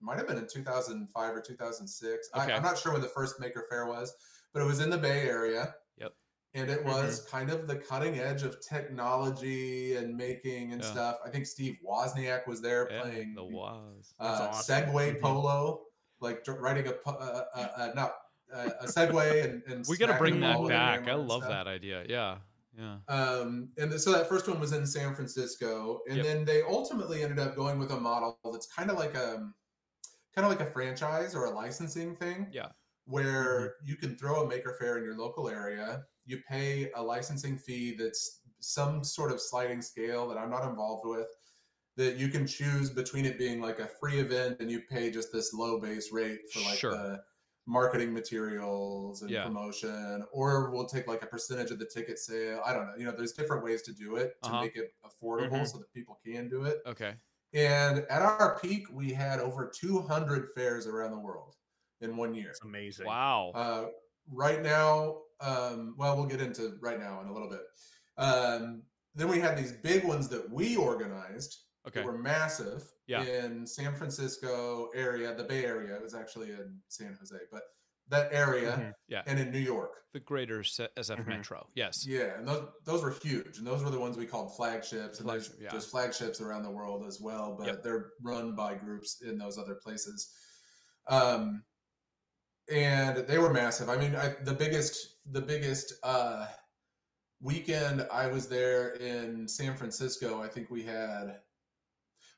might have been in 2005 or 2006. Okay. I, I'm not sure when the first Maker Faire was, but it was in the Bay Area. Yep. And it was kind of the cutting edge of technology and making and Yeah. stuff. I think Steve Wozniak was there yeah, playing the was. uh, awesome. Segway Mhm. Polo, like riding a uh, uh, uh, not uh, a Segway and, and We got to bring that back. I love that idea. Yeah, yeah. Um, and th- so that first one was in San Francisco, and Yep. then they ultimately ended up going with a model that's kind of like a kind of like a franchise or a licensing thing. Yeah. Where you can throw a Maker Faire in your local area, you pay a licensing fee that's some sort of sliding scale that I'm not involved with. That you can choose between it being like a free event and you pay just this low base rate for like Sure. the marketing materials and Yeah. promotion, or we'll take like a percentage of the ticket sale. I don't know. You know, there's different ways to do it to Uh-huh. make it affordable Mhm. so that people can do it. Okay. And at our peak, we had over 200 fairs around the world in one year. It's amazing. Wow. Uh, right now, um, well, we'll get into right now in a little bit. Um, then we had these big ones that we organized okay. were massive Yeah. in San Francisco area, the Bay Area. It was actually in San Jose, but that area, Mhm. Yeah. and in New York. The greater SF Mhm. Metro. Yes. Yeah, and those those were huge, and those were the ones we called flagships. And Flagship, there's, yeah. there's flagships around the world as well, but Yep. they're run by groups in those other places. Um, and they were massive. I mean, I, the biggest the biggest uh, weekend I was there in San Francisco. I think we had.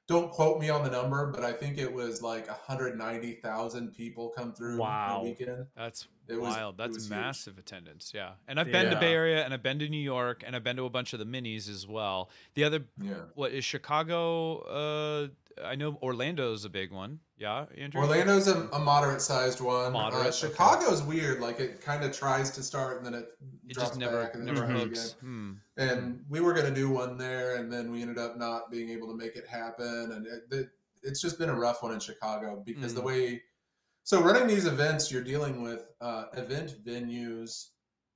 Don't quote me on the number, but I think it was like 190,000 people come through Wow. the weekend. That's It was- wild. it That's was huge. massive attendance. Yeah. And I've been to Bay Area and I've been to New York and I've been to a bunch of the minis as well. The other Yeah. what is Chicago uh I know Orlando's a big one. Yeah, Andrew. Orlando's a, a moderate sized one. Moderate, uh, okay. Chicago's weird. Like it kind of tries to start and then it, It drops just never back and then never hooks. again. Hmm. And we were going to do one there, and then we ended up not being able to make it happen. And it, it, it's just been a rough one in Chicago because the Mm. way. So running these events, you're dealing with uh, event venues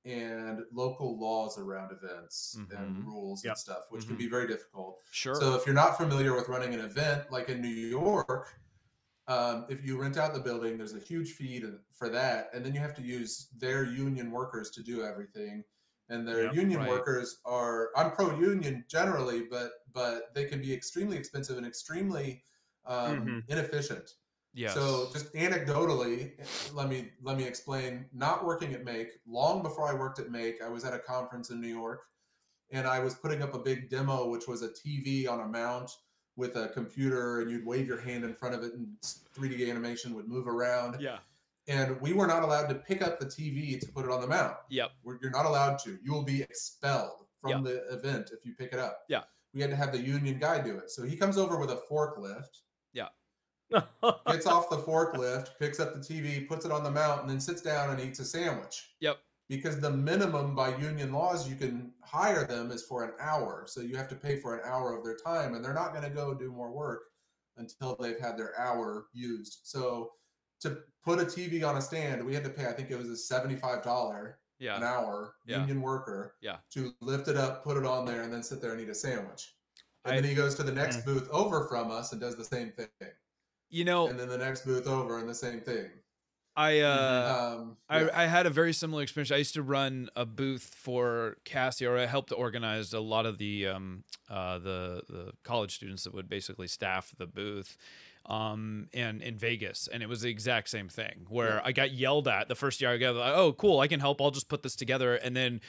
and local laws around events Mhm. and rules Yep. and stuff, which Mhm. can be very difficult. Sure. So if you're not familiar with running an event like in New York, um, if you rent out the building, there's a huge fee to, for that, and then you have to use their union workers to do everything. And their Yep, union right. workers are I'm pro-union generally, but but they can be extremely expensive and extremely um, Mhm. inefficient. yes. So just anecdotally, let me let me explain. Not working at Make, long before I worked at Make, I was at a conference in New York, and I was putting up a big demo, which was a TV on a mount with a computer, and you'd wave your hand in front of it, and 3D animation would move around. yeah. And we were not allowed to pick up the TV to put it on the mount. Yep. We're, you're not allowed to. You will be expelled from the event if you pick it up. Yeah. We had to have the union guy do it. So he comes over with a forklift Yeah. gets off the forklift, picks up the TV, puts it on the mount, and then sits down and eats a sandwich. Yep. Because the minimum by union laws you can hire them is for an hour. So you have to pay for an hour of their time, and they're not going to go do more work until they've had their hour used. So to put a TV on a stand, we had to pay, I think it was a $75 an hour Yeah. union worker Yeah. to lift it up, put it on there, and then sit there and eat a sandwich. And I- Mm. then he goes to the next booth over from us and does the same thing You know, and then the next booth over and the same thing. I uh Um, I, yeah. I had a very similar experience. I used to run a booth for Cassie, or I helped organize a lot of the um, uh, the the college students that would basically staff the booth, um, and in Vegas, and it was the exact same thing where Yeah. I got yelled at the first year. I got like, oh cool, I can help. I'll just put this together, and then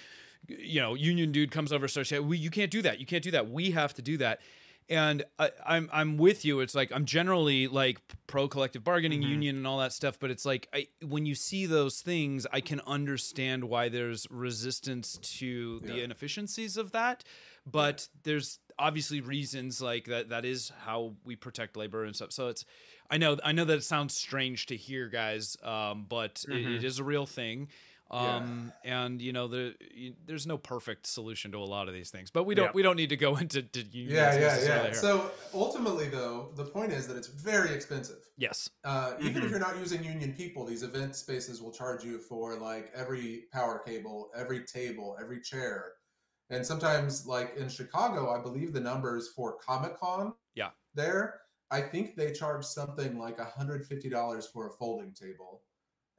you know, union dude comes over, starts saying, "We, you can't do that. You can't do that. We have to do that." And I, I'm I'm with you. It's like I'm generally like pro collective bargaining, Mhm. union, and all that stuff. But it's like I when you see those things, I can understand why there's resistance to the inefficiencies of that. But there's obviously reasons like that. That is how we protect labor and stuff. So it's I know I know that it sounds strange to hear, guys, um, but it, Mhm. it is a real thing. Yeah. Um, and you know, the, you, there's no perfect solution to a lot of these things, but we don't, Yeah. we don't need to go (laughs) into to unions yeah, yeah, yeah. here. So ultimately, though, the point is that it's very expensive. yes, Uh, even Mhm. if you're not using union people, these event spaces will charge you for like every power cable, every table, every chair. And sometimes, like in Chicago, I believe the numbers for Comic Con. Yeah. There, I think they charge something like $150 for a folding table,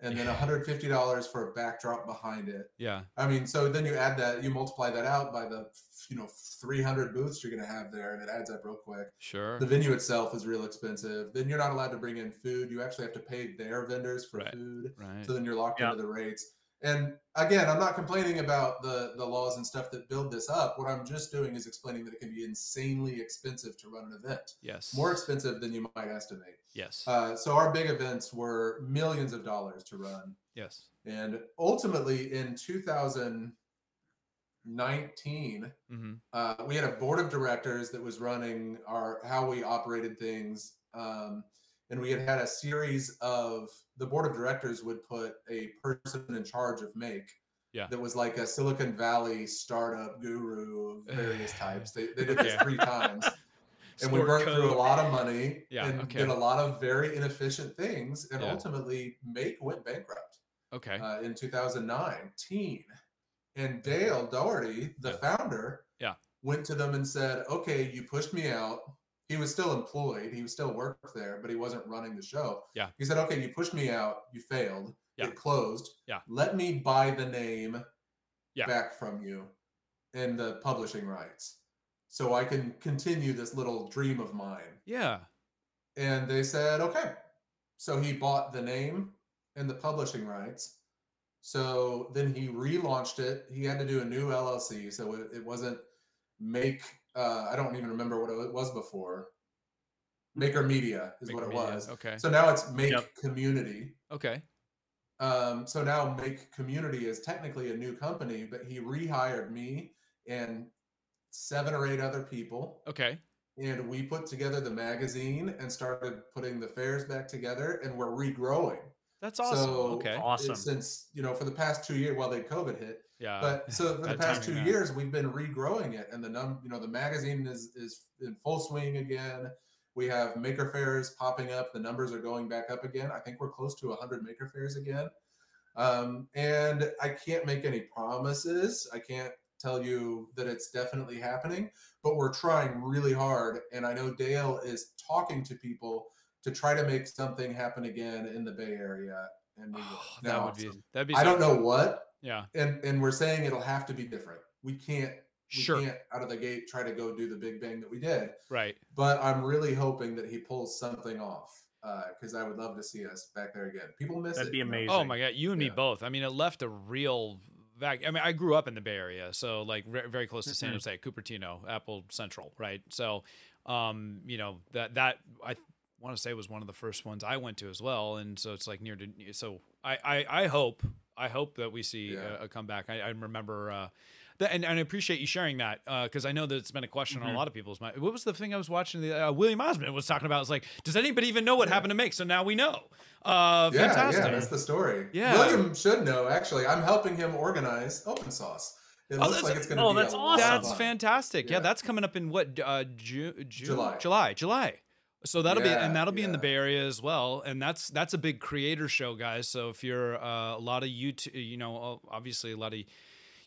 and then $150 for a backdrop behind it. yeah, I mean, so then you add that, you multiply that out by the, you know, 300 booths you're going to have there, and it adds up real quick. sure, The venue itself is real expensive. Then you're not allowed to bring in food. You actually have to pay their vendors for Right. food. right, So then you're locked Yeah. into the rates. And again, I'm not complaining about the the laws and stuff that build this up. What I'm just doing is explaining that it can be insanely expensive to run an event, yes, more expensive than you might estimate. Yes, Uh, so our big events were millions of dollars to run. yes, And ultimately, in 2019, hmm uh, we had a board of directors that was running our how we operated things, um, and we had had a series of the board of directors would put a person in charge of Make. Yeah. That was like a Silicon Valley startup guru of (sighs) various types. They, they did this Okay. three times. And we Snort burned through a lot of money Yeah, and okay. did a lot of very inefficient things. And Yeah. ultimately, Make went bankrupt Okay, uh, in 2019. And Dale Dougherty, the Yeah. founder, Yeah. went to them and said, "Okay, you pushed me out." He was still employed. He was still worked there, but he wasn't running the show. Yeah. He said, "Okay, you pushed me out. You failed. Yeah. It closed. Yeah. Let me buy the name Yeah. back from you and the publishing rights, so I can continue this little dream of mine." yeah, And they said, okay. So he bought the name and the publishing rights So then he relaunched it. He had to do a new LLC, so it, it wasn't make. Uh, I don't even remember what it was before. Maker Media is Make what it media, was. Okay. So now it's Make Yep. Community. Okay. Um, so now Make Community is technically a new company, but he rehired me and seven or eight other people, Okay. and we put together the magazine and started putting the fairs back together, and we're regrowing. That's awesome. So okay. Awesome. Since you know, for the past two years, while well, then COVID hit, Yeah. but so for the past two timing, yeah. years, we've been regrowing it, and the num, you know, the magazine is is in full swing again. We have Maker Faires popping up. The numbers are going back up again. I think we're close to 100 Maker Faires again. Um, and I can't make any promises. I can't tell you that it's definitely happening, but we're trying really hard. And I know Dale is talking to people to try to make something happen again in the Bay Area. And we will. Oh, that would be that'd be I don't know what, Yeah. and and we're saying it'll have to be different. We can't we Sure. can't out of the gate try to go do the big bang that we did. Right. But I'm really hoping that he pulls something off Uh, because I would love to see us back there again. People miss That'd it. be you know? amazing. Oh my god, you and me both. I mean, it left a real vac. I mean, I grew up in the Bay Area, so like re- very close to San Mhm. Jose, Cupertino, Apple Central, right? So, um, you know that that I want to say was one of the first ones I went to as well, and so it's like near to. So I I, I hope I hope that we see Yeah. a, a comeback. I, I remember. Uh, that, and, and I appreciate you sharing that because I know that it's been a question on Mhm. a lot of people's mind. What was the thing I was watching? The uh, William Osman was talking about. It's like, does anybody even know what Yeah. happened to Make? So now we know. Uh, Yeah, fantastic. yeah, that's the story. Yeah. William should know. Actually, I'm helping him organize Open Sauce. It Oh, looks that's- like it's going to oh, be. that's awesome. That's fantastic. Yeah. Yeah. that's coming up in what uh June, June July. July July. So that'll be and that'll be in the. Bay Area as well, and that's that's a big creator show, guys. So if you're uh, a lot of YouTube, you know, obviously a lot of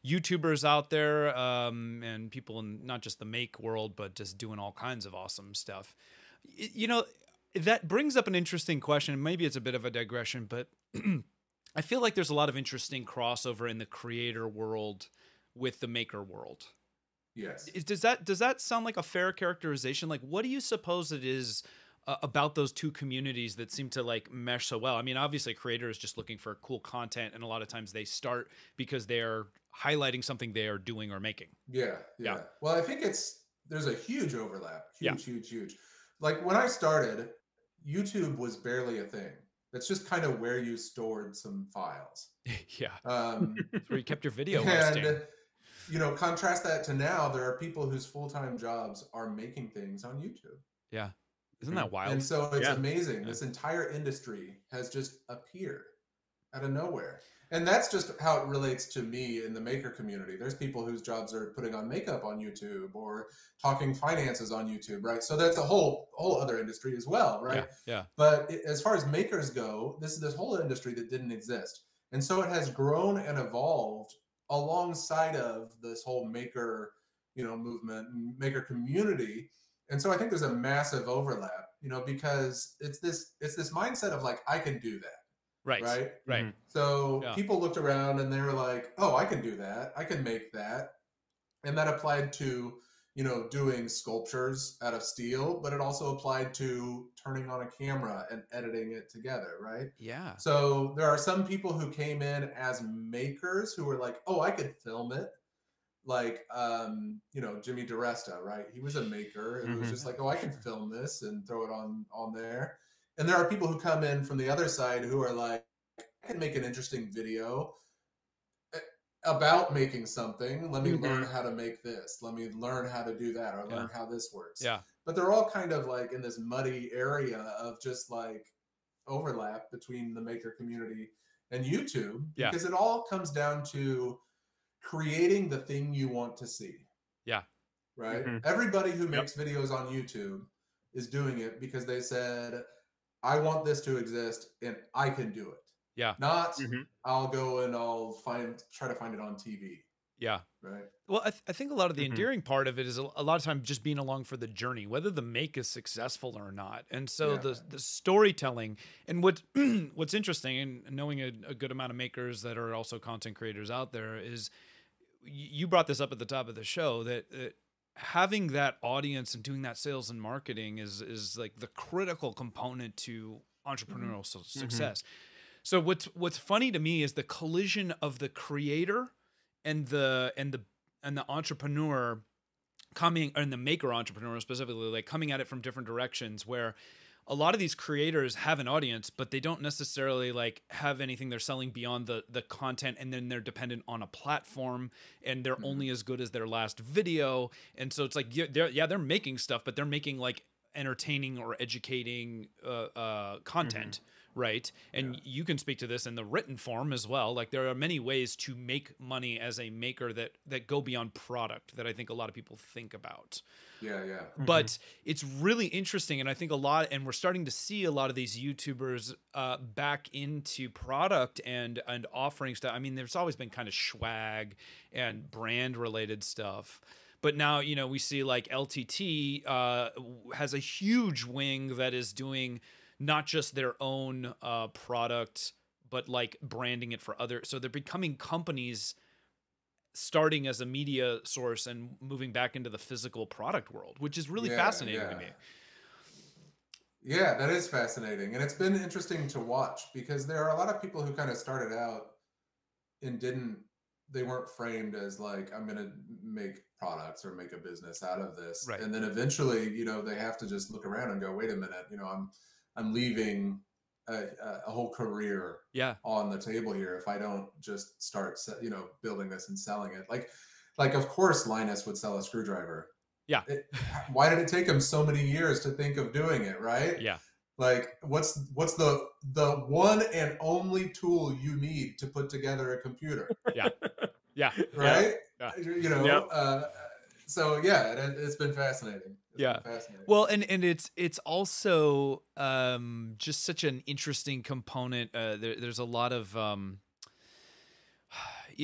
YouTubers out there, um, and people in not just the make world, but just doing all kinds of awesome stuff. You know, that brings up an interesting question. Maybe it's a bit of a digression, but (clears throat) I feel like there's a lot of interesting crossover in the creator world with the maker world. Yes. Does that does that sound like a fair characterization? Like, what do you suppose it is uh, about those two communities that seem to like mesh so well? I mean, obviously, creator is just looking for cool content, and a lot of times they start because they are highlighting something they are doing or making. Yeah, Yeah. yeah. Well, I think it's there's a huge overlap. Yeah. Huge, huge, huge. Like when I started, YouTube was barely a thing. That's just kind of where you stored some files. (laughs) yeah, Um, (laughs) that's where you kept your video and hosting. you know, contrast that to now, there are people whose full-time jobs are making things on YouTube. Yeah, isn't that wild? And so it's Yeah. amazing. Yeah. This entire industry has just appeared out of nowhere. And that's just how it relates to me in the maker community. There's people whose jobs are putting on makeup on YouTube or talking finances on YouTube, right? So that's a whole whole other industry as well, right? Yeah, yeah, But it, as far as makers go, this is this whole industry that didn't exist. And so it has grown and evolved alongside of this whole maker, you know, movement maker community. And so I think there's a massive overlap, you know, because it's this it's this mindset of like I can do that, right, right, right? Mhm. So Yeah. people looked around and they were like, "Oh, I can do that. I can make that." And that applied to, you know, doing sculptures out of steel, but it also applied to turning on a camera and editing it together, right? yeah, So there are some people who came in as makers who were like, "Oh, I could film it." Like, um, you know, Jimmy DiResta, right? He was a maker. And it was Mhm. just like, "Oh, I can film this and throw it on on there." And there are people who come in from the other side who are like, "I can make an interesting video eh, about making something. Let me learn how to make this. Let me learn how to do that, or learn how this works." yeah, but they're all kind of like in this muddy area of just like overlap between the maker community and YouTube Yeah. because it all comes down to creating the thing you want to see. Yeah. Right? Mhm. Everybody who makes videos on YouTube is doing it because they said I want this to exist and I can do it. Yeah. Not Mhm. I'll go and I'll find try to find it on TV, yeah. right? Well, I, th- I think a lot of the Mhm. endearing part of it is a, a lot of time just being along for the journey, whether the make is successful or not. And so Yeah. the the storytelling and what (clears throat) what's interesting and knowing a, a good amount of makers that are also content creators out there is y- you brought this up at the top of the show that, that having that audience and doing that sales and marketing is is like the critical component to entrepreneurial mm-hmm. su- mm-hmm. success. So what's what's funny to me is the collision of the creator and the and the and the entrepreneur coming and the maker entrepreneur specifically like coming at it from different directions where a lot of these creators have an audience but they don't necessarily like have anything they're selling beyond the the content and then they're dependent on a platform and they're Mhm. only as good as their last video. And so it's like yeah they're, yeah they're making stuff but they're making like entertaining or educating uh, uh, content right? And Yeah. you can speak to this in the written form as well. Like there are many ways to make money as a maker that that go beyond product that i think a lot of people think about. Yeah, yeah. but it's really interesting and i think a lot and we're starting to see a lot of these youtubers uh, back into product and and offering stuff. I mean there's always been kind of swag and brand related stuff but now you know we see like ltt uh, has a huge wing that is doing not just their own uh, product but like branding it for other so they're becoming companies starting as a media source and moving back into the physical product world which is really Yeah, fascinating to yeah. me Yeah, that is fascinating. And it's been interesting to watch because there are a lot of people who kind of started out and didn't, they weren't framed as like, I'm going to make products or make a business out of this. Right. And then eventually, you know, they have to just look around and go, wait a minute, you know, I'm, I'm leaving a, a- a whole career yeah on the table here if I don't just start, se- you know, building this and selling it. Like, like of course Linus would sell a screwdriver. Yeah. It, why did it take him so many years to think of doing it? Right. yeah Like, what's what's the the one and only tool you need to put together a computer? yeah yeah (laughs) Right. Yeah. You know. Yep. Uh, so yeah, it, it's been fascinating. It's Yeah. Been fascinating. Well, and and it's it's also um, just such an interesting component. Uh, there, there's a lot of um, (sighs)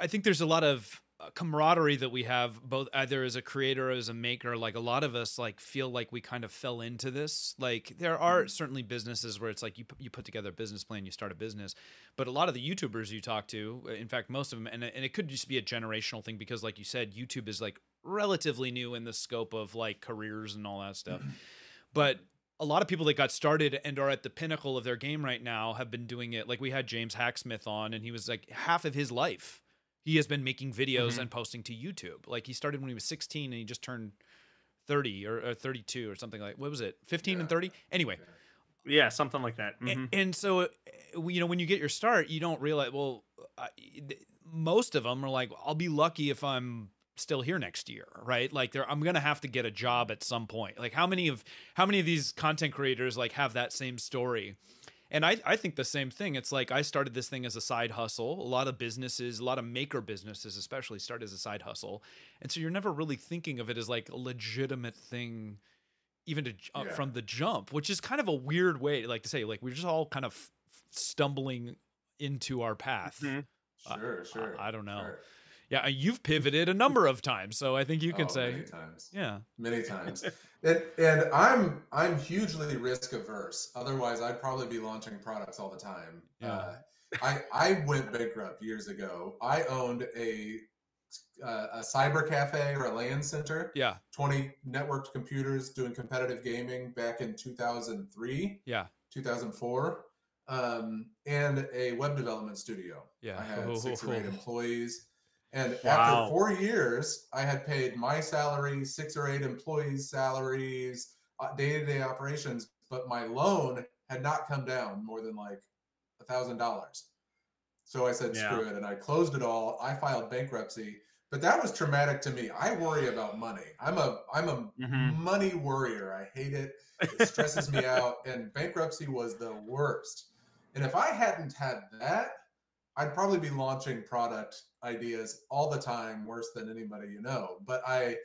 I think there's a lot of camaraderie that we have both either as a creator or as a maker like a lot of us like feel like we kind of fell into this. Like there are mm-hmm. certainly businesses where it's like you you put together a business plan you start a business but a lot of the youtubers you talk to uh, in fact most of them and, and it could just be a generational thing because like you said youtube is like relatively new in the scope of like careers and all that stuff. Mm-hmm. But a lot of people that got started and are at the pinnacle of their game right now have been doing it. Like we had james hacksmith on and he was like half of his life he has been making videos Mhm. and posting to youtube. Like he started when he was 16 and he just turned 30 or, or 32 or something like what was it? 15 and 30 anyway. Yeah, something like that. a- Mhm. and, so uh, you know when you get your start you don't realize well I, th- most of them are like i'll be lucky if i'm still here next year right? Like they're i'm gonna have to get a job at some point. Like how many of how many of these content creators like have that same story and I, I think the same thing. It's like I started this thing as a side hustle. A lot of businesses, a lot of maker businesses, especially, start as a side hustle, and so you're never really thinking of it as like a legitimate thing, even to uh, Yeah. from the jump, which is kind of a weird way, like to say, like we're just all kind of f- stumbling into our path. Mhm. uh, Sure, sure. I don't know. sure. Yeah, you've pivoted a number of times, so I think you can Oh, say, many times. yeah, many times (laughs) and, and i'm i'm hugely risk averse otherwise i'd probably be launching products all the time. Yeah. uh, i i went bankrupt years ago. I owned a uh, a cyber cafe or a LAN center. Yeah, 20 networked computers doing competitive gaming back in 2003 yeah, 2004 um, and a web development studio. Yeah. I had six or eight (laughs) employees. And Wow. after four years, I had paid my salary, six or eight employees' salaries, day to day operations, but my loan had not come down more than like a thousand dollars. So I said, Yeah. screw it. And I closed it all. I filed bankruptcy. But that was traumatic to me. I worry about money. I'm a I'm a Mhm. money worrier. I hate it. It stresses me (laughs) out. And bankruptcy was the worst. And if I hadn't had that, I'd probably be launching product ideas all the time, worse than anybody you know. But I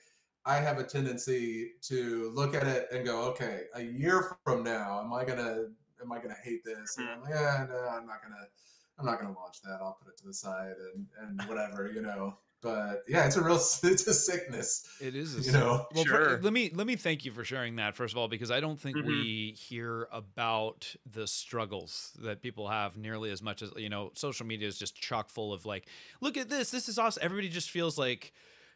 I have a tendency to look at it and go, okay, a year from now, am I gonna am I gonna hate this? And I'm mm-hmm. like, yeah, no, I'm not gonna I'm not gonna launch that. I'll put it to the side and and whatever, you know. But yeah, it's a real (laughs) it's a sickness, It is, a you sick- know. Well, fir- Sure. let me let me thank you for sharing that first of all, because I don't think Mhm. we hear about the struggles that people have nearly as much as you know. Social media is just chock full of like, look at this, this is awesome. Everybody just feels like.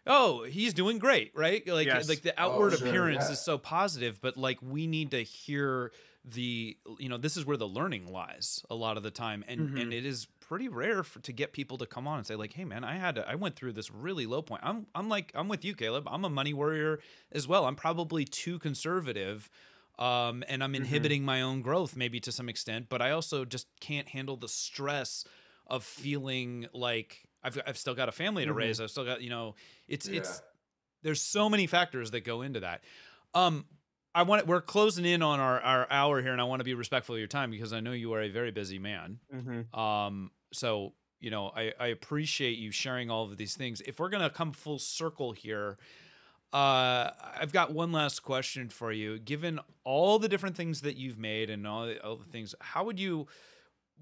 oh, he's doing great, right? Like Yes. like the Oh, outward sure, appearance yeah. is so positive, but like we need to hear the you know, this is where the learning lies a lot of the time and Mhm. and it is pretty rare for, to get people to come on and say like, "Hey man, I had to, I went through this really low point." I'm I'm like I'm with you, Caleb. I'm a money warrior as well. I'm probably too conservative um, and I'm inhibiting my own growth maybe to some extent, but I also just can't handle the stress of feeling like I've I've still got a family to Mhm. raise. I've still got you know it's Yeah. it's there's so many factors that go into that. Um, I want we're closing in on our our hour here, and I want to be respectful of your time because I know you are a very busy man. Mm-hmm. Um, so you know, I, I appreciate you sharing all of these things. If we're gonna come full circle here, uh, I've got one last question for you. Given all the different things that you've made and all the, all the things, how would you,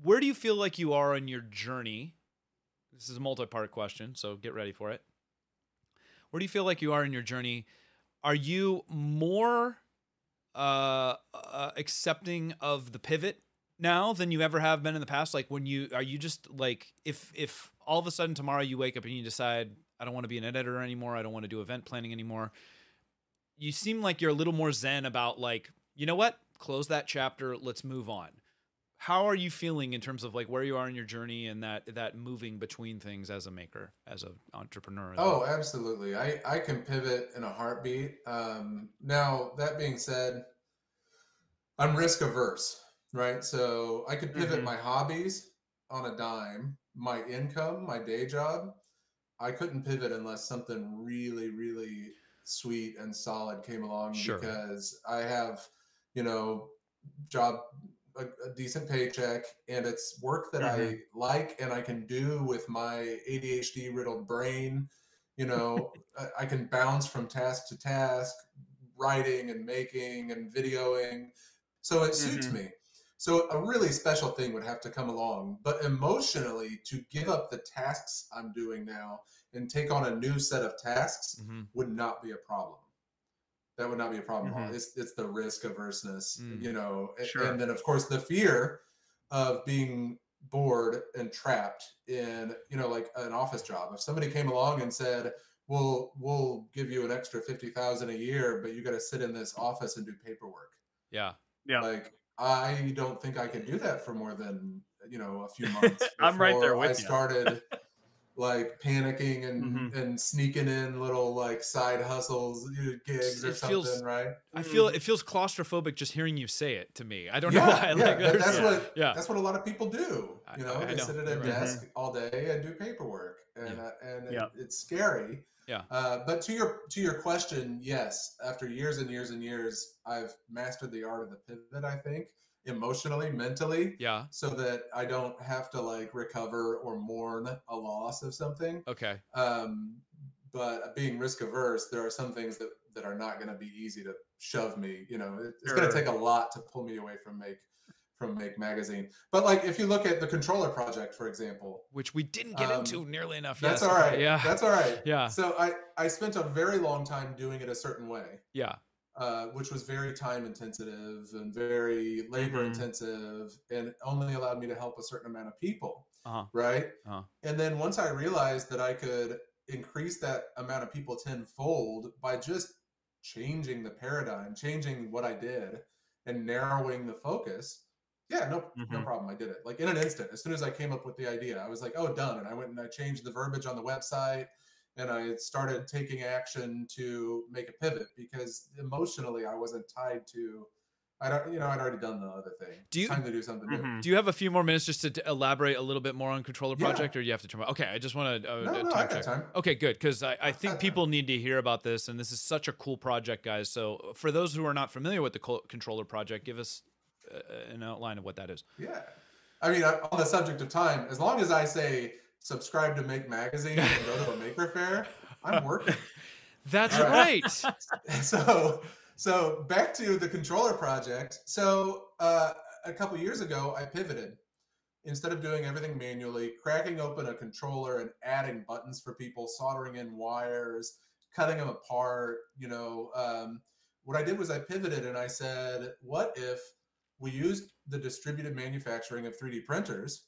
where do you feel like you are on your journey? This is a multi-part question, so get ready for it. Where do you feel like you are in your journey? Are you more uh, uh, accepting of the pivot now than you ever have been in the past? Like when you are you just like if if all of a sudden tomorrow you wake up and you decide I don't want to be an editor anymore, I don't want to do event planning anymore. You seem like you're a little more zen about like, you know what? Close that chapter, let's move on. How are you feeling in terms of like where you are in your journey and that that moving between things as a maker, as an entrepreneur? Oh, absolutely. I, I can pivot in a heartbeat. Um, now, that being said, I'm risk averse, right? So I could pivot Mhm. my hobbies on a dime, my income, my day job. I couldn't pivot unless something really, really sweet and solid came along Sure. because I have, you know, job a, a decent paycheck and it's work that I like and I can do with my ADHD riddled brain. You know, (laughs) I, I can bounce from task to task, writing and making and videoing. So it suits Mhm. me. So a really special thing would have to come along, but emotionally to give up the tasks I'm doing now and take on a new set of tasks Mhm. would not be a problem. That would not be a problem. at all. Mhm. It's it's the risk averseness, Mm. you know, Sure. and then of course the fear of being bored and trapped in, you know, like an office job. If somebody came along and said, "We'll we'll give you an extra fifty thousand a year, but you got to sit in this office and do paperwork," Yeah. Yeah. like I don't think I could do that for more than you know a few (laughs) months. I'm right there before with I ya. started like panicking and Mhm. and sneaking in little like side hustles, you know, gigs or something, feels- right? I feel it feels claustrophobic just hearing you say it to me. I don't know Yeah, why. (laughs) yeah, Like, that- that's yeah, what yeah. that's what a lot of people do. You know, I- I they know, sit at you're a right. desk all day and do paperwork, and Yeah. uh, and it- it's scary. Yeah. Uh, but to your to your question, yes, after years and years and years, I've mastered the art of the pivot. I think emotionally, mentally, yeah. so that I don't have to like recover or mourn a loss of something. Okay. Um, but being risk averse, there are some things that that are not going to be easy to shove me. You know, it, it's going to take a lot to pull me away from make from make magazine. But like if you look at the controller project, for example, Which we didn't get Um, into nearly enough. that's yes. all right. Yeah. that's all right. (laughs) yeah. So I I spent a very long time doing it a certain way. Yeah. Uh, which was very time intensive and very labor Mhm. intensive and only allowed me to help a certain amount of people Uh-huh. right Uh-huh. and then once i realized that i could increase that amount of people tenfold by just changing the paradigm changing what i did and narrowing the focus yeah no no Mhm. problem i did it like in an instant as soon as i came up with the idea i was like oh done and i went and i changed the verbiage on the website and I started taking action to make a pivot because emotionally I wasn't tied to. I don't, you know, I'd already done the other thing. Do you- time to do something new? Mhm. Do you have a few more minutes just to, to elaborate a little bit more on controller Yeah. project, or you have to turn? Okay, I just want to uh, No, no, time I got check. time. Okay, good, because I, I think people need to hear about this, and this is such a cool project, guys. So, for those who are not familiar with the co- controller project, give us an outline of what that is. Yeah. I mean, on the subject of time, as long as I say subscribe to Make Magazine and go to a Maker Faire, I'm working. (laughs) That's right. (laughs) so so back to the controller project so uh, a couple years ago i pivoted instead of doing everything manually cracking open a controller and adding buttons for people soldering in wires cutting them apart you know um, what i did was i pivoted and i said what if we used the distributed manufacturing of 3d printers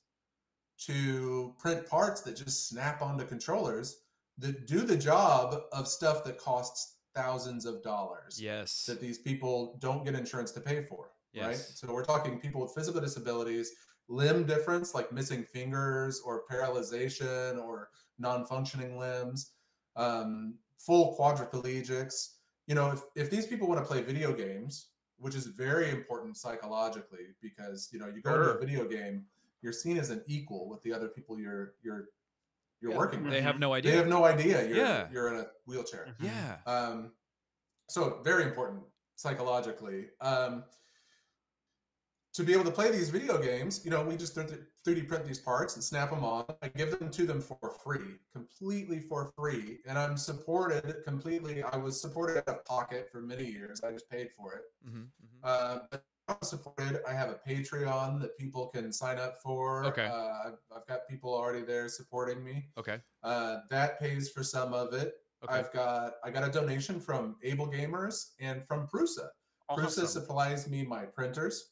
to print parts that just snap onto controllers that do the job of stuff that costs thousands of dollars Yes. that these people don't get insurance to pay for. Yes. Right. So we're talking people with physical disabilities, limb difference like missing fingers or paralyzation or non-functioning limbs, um, full quadriplegics. You know, if, if these people want to play video games, which is very important psychologically, because you know, you go into Sure. a video game, you're seen as an equal with the other people you're you're you're Yeah, working with. They have no idea. They have no idea you're Yeah. you're in a wheelchair. Yeah. Um, so very important psychologically. Um, to be able to play these video games, you know, we just 3D print these parts and snap them on. I give them to them for free, completely for free, and I'm supported completely. I was supported out of pocket for many years. I just paid for it. hmm Uh, but I'm supported. I have a Patreon that people can sign up for. Okay. Uh, I've, got people already there supporting me. Okay. Uh, that pays for some of it. Okay. I've got I got a donation from AbleGamers and from Prusa. Prusa supplies me my printers,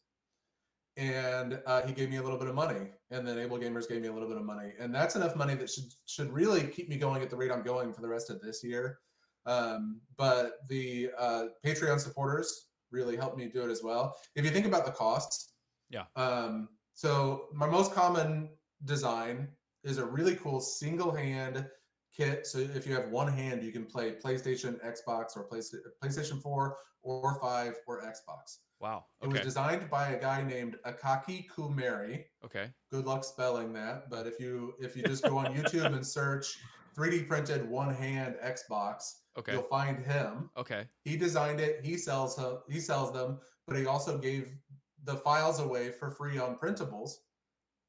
and uh, he gave me a little bit of money, and then AbleGamers gave me a little bit of money, and that's enough money that should should really keep me going at the rate I'm going for the rest of this year. Um, but the uh, Patreon supporters really helped me do it as well. If you think about the costs, Yeah. Um, so my most common design is a really cool single hand kit. So if you have one hand, you can play PlayStation, Xbox, or Playsta- PlayStation 4 or 5 or Xbox. Wow. It was designed by a guy named Akaki Kuumeri. Okay. Good luck spelling that, but if you if you just go on YouTube and search 3D printed one hand Xbox, Okay. you'll find him. Okay. He designed it. He sells them. He sells them, but he also gave the files away for free on printables,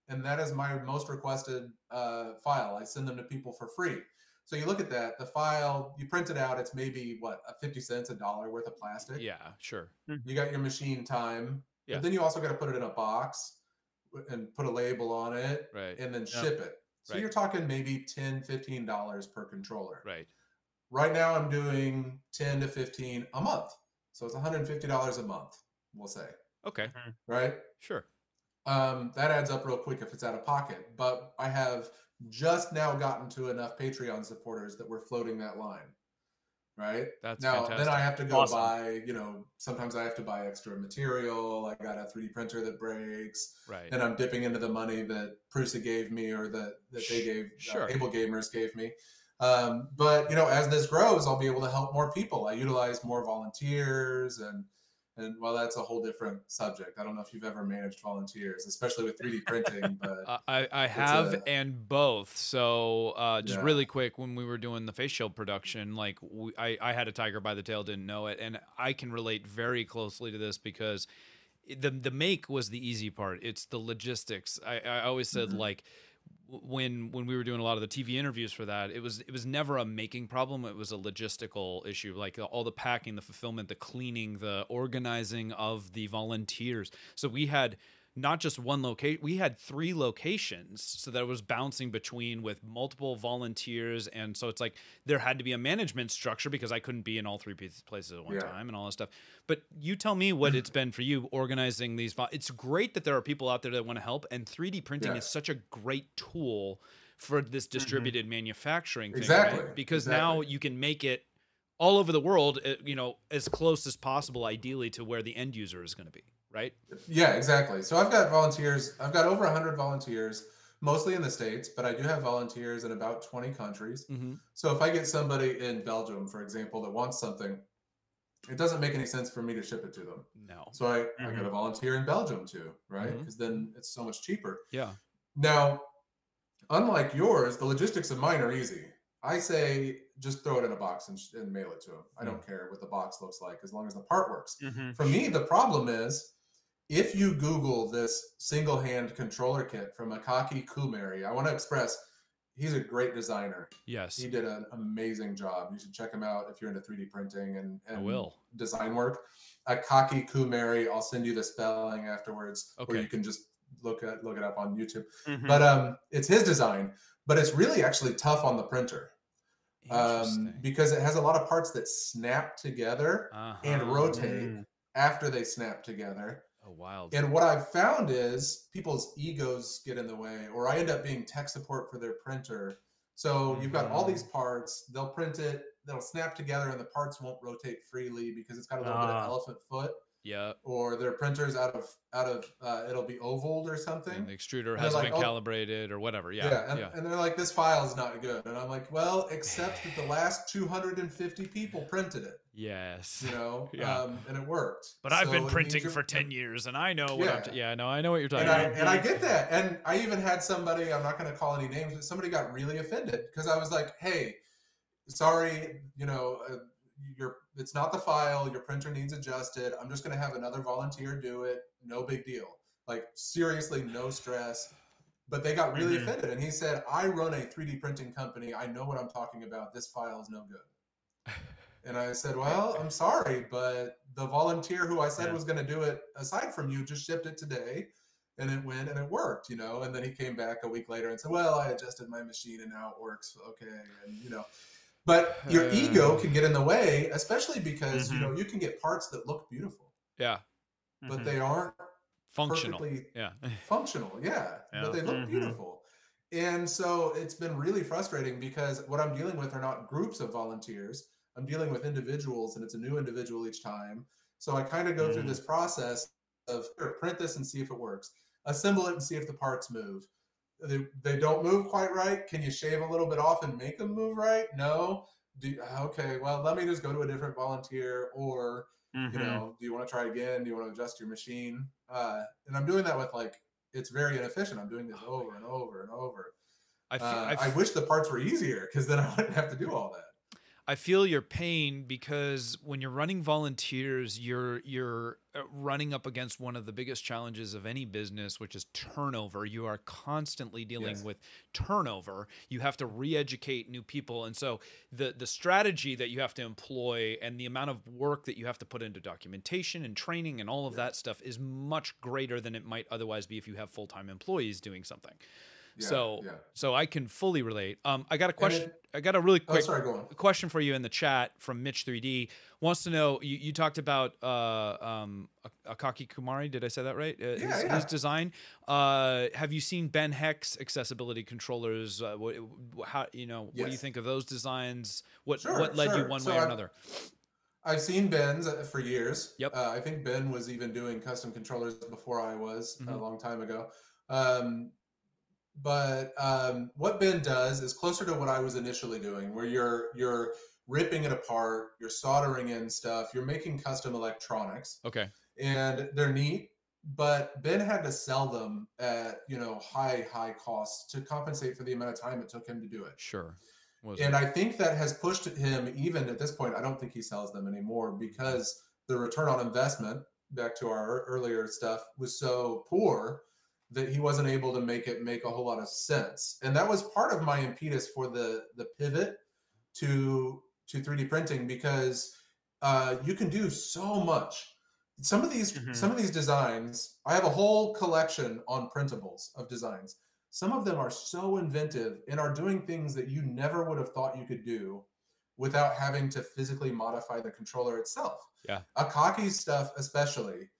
and that is my most requested uh, file. I send them to people for free. So you look at that. The file you print it out. It's maybe what a fifty cents, a dollar worth of plastic. Yeah. Sure. You got your machine time, Yeah. but then you also got to put it in a box and put a label on it, Right. and then Yeah. ship it. So Right. you're talking maybe 10 15 dollars per controller. Right. Right now, I'm doing 10 to 15 a month. So it's $150 a month, we'll say, Okay. right? Sure. Um, that adds up real quick if it's out of pocket. But I have just now gotten to enough Patreon supporters that we're floating that line, right? That's now, fantastic. then I have to go Awesome. buy, you know, sometimes I have to buy extra material. I got a 3D printer that breaks, right. and I'm dipping into the money that Prusa gave me or that, that they gave, sure. uh, AbleGamers gave me. Um, but you know, as this grows, I'll be able to help more people. I utilize more volunteers, and and well, that's a whole different subject. I don't know if you've ever managed volunteers, especially with 3D printing, (laughs) but I, I have a- and both. So uh, just Yeah. really quick, when we were doing the face shield production, like we, I, I had a tiger by the tail, didn't know it, and I can relate very closely to this because the the make was the easy part. It's the logistics. I, I always said Mhm. like when when we were doing a lot of the TV interviews for that, it was it was never a making problem. It was a logistical issue, like all the packing, the fulfillment, the cleaning, the organizing of the volunteers. So we had not just one location we had three locations so that it was bouncing between with multiple volunteers and so it's like there had to be a management structure because i couldn't be in all three places at one Yeah. time and all that stuff but you tell me what it's been for you organizing these vol- it's great that there are people out there that want to help and 3d printing Yeah. is such a great tool for this distributed manufacturing thing Exactly, right? because now you can make it all over the world uh, you know as close as possible ideally to where the end user is going to be right yeah, exactly. So I've got volunteers. I've got over 100 volunteers, mostly in the states, but I do have volunteers in about 20 countries. mm-hmm. So if I get somebody in Belgium, for example, that wants something, it doesn't make any sense for me to ship it to them. no So I, I Mhm. got a volunteer in Belgium too, right? Because then it's so much cheaper. yeah Now, unlike yours, the logistics of mine are easy. I say just throw it in a box and, sh- and mail it to them. I don't care what the box looks like as long as the part works. Mhm. For me, the problem is if you Google this single hand controller kit from Akaki Kuumeri, I want to express he's a great designer. yes He did an amazing job. You should check him out if you're into 3D printing and, I will. design work. Akaki Kuumeri, I'll send you the spelling afterwards, or you can just look at look it up on YouTube. Mhm. But um, it's his design, but it's really actually tough on the printer um, because it has a lot of parts that snap together and Uh-huh. rotate Mm. after they snap together. Oh, wild. And what I've found is people's egos get in the way, or I end up being tech support for their printer So you've got all these parts. They'll print it. They'll snap together, and the parts won't rotate freely because it's got a little bit Ah. of elephant foot, Yeah. or their printers out of out of uh, it'll be ovaled or something. And the extruder has they're been oh- calibrated or whatever. Yeah. Yeah, and, yeah. and they're like, this file is not good. And I'm like, well, except that the last 250 people printed it, Yes. you know, (laughs) Yeah. um, and it worked. But I've been printing for 10 years and I know what I'm Yeah. t- Yeah, no, I know what you're talking And I, about. and I get that. And I even had somebody, I'm not going to call any names, but somebody got really offended because I was like, hey, sorry, you know, uh, your it's not the file. Your printer needs adjusted. I'm just going to have another volunteer do it. No big deal. Like, seriously, no stress. But they got really Mhm. offended. And he said, I run a 3D printing company. I know what I'm talking about. This file is no good. (laughs) And I said, Well, I'm sorry, but the volunteer who I said Yeah. was going to do it aside from you just shipped it today and it went and it worked, you know. And then he came back a week later and said, Well, I adjusted my machine and now it works. Okay. And, you know, but your Uh. ego can get in the way, especially because, you Mhm. know, you can get parts that look beautiful, Yeah. but Mhm. they aren't Functional. Yeah. (laughs) functional yeah, Yeah. but they look Mhm. beautiful and so it's been really frustrating because what i'm dealing with are not groups of volunteers i'm dealing with individuals and it's a new individual each time. So i kind of go through Mm. this process of here, print this and see if it works. Assemble it and see if the parts move. They, they don't move quite right. Can you shave a little bit off and make them move right? No. Do, okay well let me just go to a different volunteer or you Mhm. know do you want to try again? Do you want to adjust your machine? Uh, and i'm doing that with like it's very inefficient. I'm doing this over and over and over. I, feel, uh, I, I f- wish the parts were easier because then i wouldn't have to do all that I feel your pain because when you're running volunteers, you're you're uh, running up against one of the biggest challenges of any business, which is turnover. You are constantly dealing Yes. with turnover. You have to re-educate new people, and so the the strategy that you have to employ and the amount of work that you have to put into documentation and training and all of that stuff is much greater than it might otherwise be if you have full time employees doing something. Yeah, so yeah so I can fully relate. Um, I got a question. it- I got a really oh quick sorry go question for you in the chat from Mitch 3D wants to know you, you talked about uh, um, Akaki Kuumeri. Did I say that right? Uh, his, Yeah, yeah. his design. Uh, have you seen Ben Heck's accessibility controllers? Uh, what, how you know? What do you think of those designs? What Sure, what led you one So way or I've- another? I've seen Ben's uh, for years. Yep. Uh, I think Ben was even doing custom controllers before I was a Mhm. long time ago. Um, but um, what Ben does is closer to what I was initially doing, where you're you're ripping it apart, you're soldering in stuff, you're making custom electronics, Okay, and they're neat. But Ben had to sell them at you know high high costs to compensate for the amount of time it took him to do it. sure. Was And I think that has pushed him, even at this point, I don't think he sells them anymore because the return on investment, back to our earlier stuff, was so poor that he wasn't able to make it make a whole lot of sense. And that was part of my impetus for the the pivot to to 3D printing because uh, you can do so much. Some of these Mhm. some of these designs, I have a whole collection on printables of designs. Some of them are so inventive and are doing things that you never would have thought you could do without having to physically modify the controller itself. Yeah. Akaki's stuff, especially.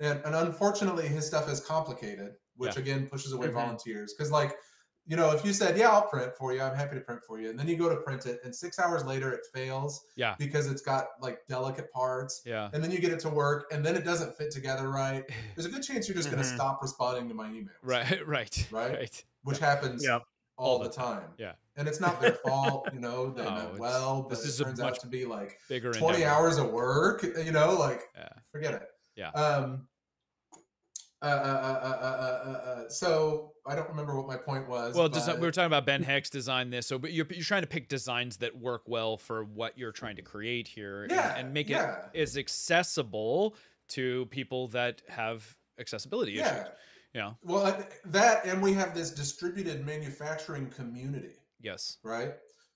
And, and unfortunately, his stuff is complicated, which Yeah. again pushes away Mhm. volunteers. Because, like, you know, if you said, Yeah, I'll print for you, I'm happy to print for you. And then you go to print it, and six hours later it fails Yeah. because it's got like delicate parts. yeah. And then you get it to work, and then it doesn't fit together right. (laughs) There's a good chance you're just going Mhm. to stop responding to my emails. Right. (laughs) Right. Right? Right. Which happens Yep. all, All the the time. Yeah. And it's not their fault, you (laughs) know, they No, meant well, but this it turns out to be like Bigger. 20 endeavor. hours of work, you know, like Yeah. forget it. Yeah. Um, uh, uh, uh, uh, uh, uh, uh, so I don't remember what my point was. Well, we were talking about Ben Heck's design this, so but you're you're trying to pick designs that work well for what you're trying to create here, and- Yeah, and, make yeah. it as accessible to people that have accessibility yeah. issues. Yeah. Well, that and we have this distributed manufacturing community. Yes. right?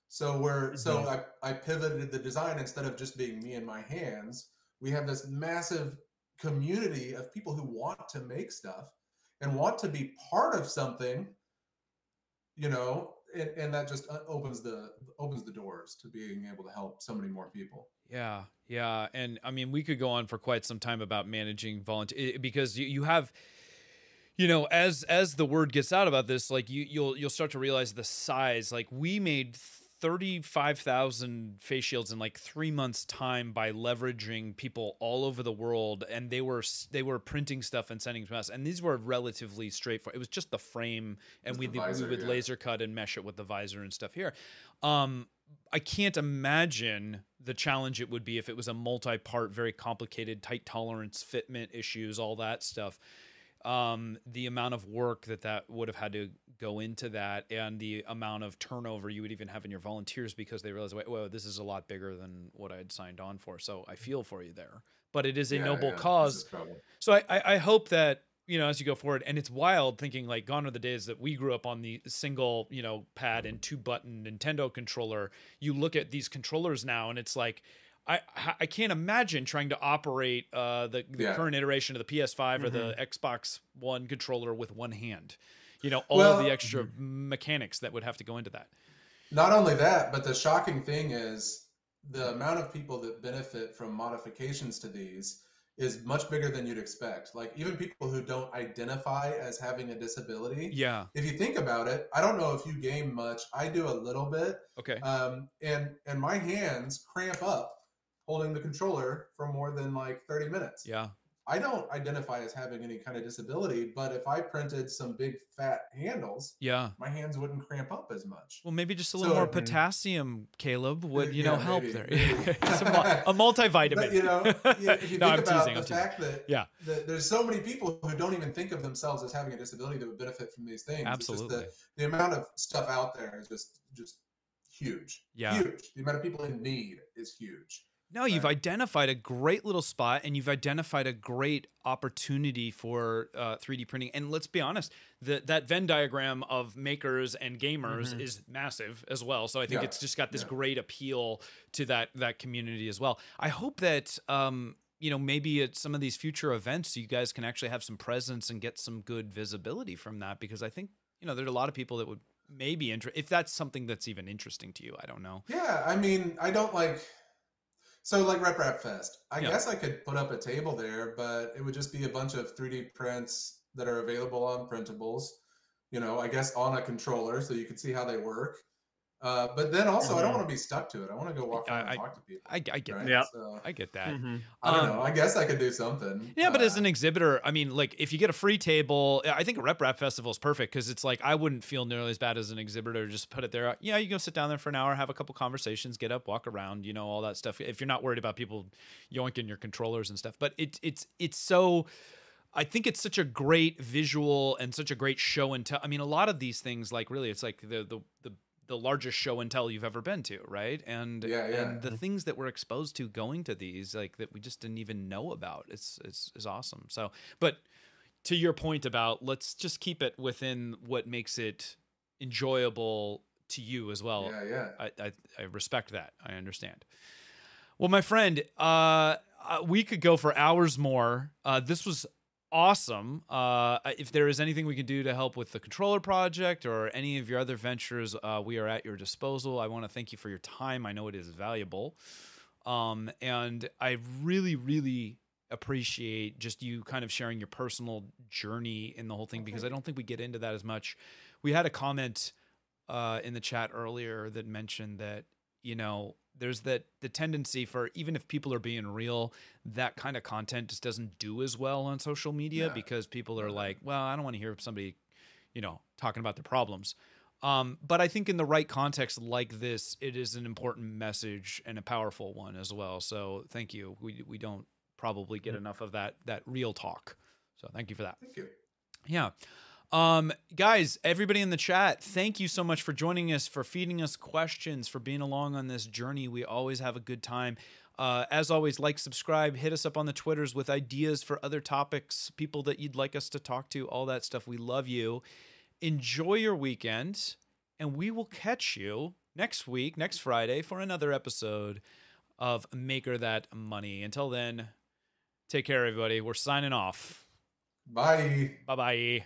So we're so Mhm. I, I pivoted the design instead of just being me and my hands. We have this massive community of people who want to make stuff and want to be part of something, you know, and, and that just uh, opens the opens the doors to being able to help so many more people. Yeah, yeah, and I mean we could go on for quite some time about managing volunteer because you, you have you know, as as the word gets out about this, like you you'll you'll start to realize the size. Like we made 35,000 face shields in like 3 months time by leveraging people all over the world and they were they were printing stuff and sending to us and these were relatively straightforward it was just the frame and we, visor, we would yeah. laser cut and mesh it with the visor and stuff here um I can't imagine the challenge it would be if it was a multi-part very complicated tight tolerance fitment issues all that stuff um, the amount of work that that would have had to go into that and the amount of turnover you would even have in your volunteers because they realize, wait, whoa, this is a lot bigger than what I had signed on for. So I feel for you there. But it is a Yeah, noble yeah, cause. So I, I, I hope that you know as you go forward, and it's wild thinking like gone are the days that we grew up on the single you know pad and two button Nintendo controller. You look at these controllers now, and it's like. I, I can't imagine trying to operate uh, the, the Yeah. current iteration of the PS5 or the Mm-hmm. Xbox One controller with one hand. You know, all Well- the extra mechanics that would have to go into that. Not only that, but the shocking thing is the amount of people that benefit from modifications to these is much bigger than you'd expect. Like even people who don't identify as having a disability. Yeah. If you think about it, I don't know if you game much. I do a little bit, Okay. um, and and my hands cramp up holding the controller for more than like 30 minutes. Yeah. I don't identify as having any kind of disability, but if I printed some big fat handles, Yeah. my hands wouldn't cramp up as much. Well, maybe just a little So- more potassium, Caleb, would you know Yeah, help maybe, there. maybe. (laughs) A, multivitamin. But you know, (laughs) if you no, think I'm about teasing. the I'm teasing. fact that, Yeah. that there's so many people who don't even think of themselves as having a disability that would benefit from these things. Absolutely. the, the amount of stuff out there is just just huge. Yeah. Huge. The amount of people in need is huge. No, you've Right. identified a great little spot and you've identified a great opportunity for uh, 3D printing. And let's be honest, the, that Venn diagram of makers and gamers Mhm. is massive as well. So I think Yeah, it's just got this yeah. great appeal to that that community as well. I hope that um, you know maybe at some of these future events you guys can actually have some presence and get some good visibility from that because I think you know there are a lot of people that would maybe interest if that's something that's even interesting to you. I don't know. Yeah, I mean, I don't like. So like RepRap Fest, I Yeah. guess I could put up a table there, but it would just be a bunch of 3D prints that are available on printables. You know, I guess on a controller, so you can see how they work. Uh, but then also, I don't want to be stuck to it. I want to go walk Mm-hmm. I- around I- and talk to people. I, I get right? that. Yeah. So, I get that. Mhm. I don't Um, know. I guess I could do something. Yeah, but as Uh, an exhibitor, I mean, like if you get a free table, I think a RepRap Festival is perfect because it's like I wouldn't feel nearly as bad as an exhibitor. Just put it there. Yeah, you go sit down there for an hour, have a couple conversations, get up, walk around, you know, all that stuff. If you're not worried about people yoinking your controllers and stuff, but it's it's it's so. I think it's such a great visual and such a great show and tell. I mean, a lot of these things, like really, it's like the the the the largest show and tell you've ever been to, right? And Yeah, yeah. and the things that we're exposed to going to these, like that we just didn't even know about, it's it's is awesome. So, but to your point about let's just keep it within what makes it enjoyable to you as well. yeah, yeah. I, I, I respect that. I understand. Well, my friend, uh, uh, we could go for hours more. Uh, this was awesome. Uh, if there is anything we can do to help with the controller project or any of your other ventures, uh, we are at your disposal. I want to thank you for your time. I know it is valuable. Um, and I really, really appreciate just you kind of sharing your personal journey in the whole thing because I don't think we get into that as much. We had a comment uh, in the chat earlier that mentioned that you know there's that the tendency for even if people are being real that kind of content just doesn't do as well on social media Yeah. because people are like well i don't want to hear somebody you know talking about their problems. Um, but i think in the right context like this it is an important message and a powerful one as well. So thank you. We, we don't probably get enough of that that real talk. So thank you for that. Thank you. yeah. Um, guys, everybody in the chat, thank you so much for joining us, for feeding us questions, for being along on this journey. We always have a good time. Uh, as always, like, subscribe, hit us up on the Twitters with ideas for other topics, people that you'd like us to talk to, all that stuff. We love you. Enjoy your weekend, and we will catch you next week, next Friday, for another episode of Maker That Money. Until then, take care, everybody. We're signing off. Bye. Bye bye.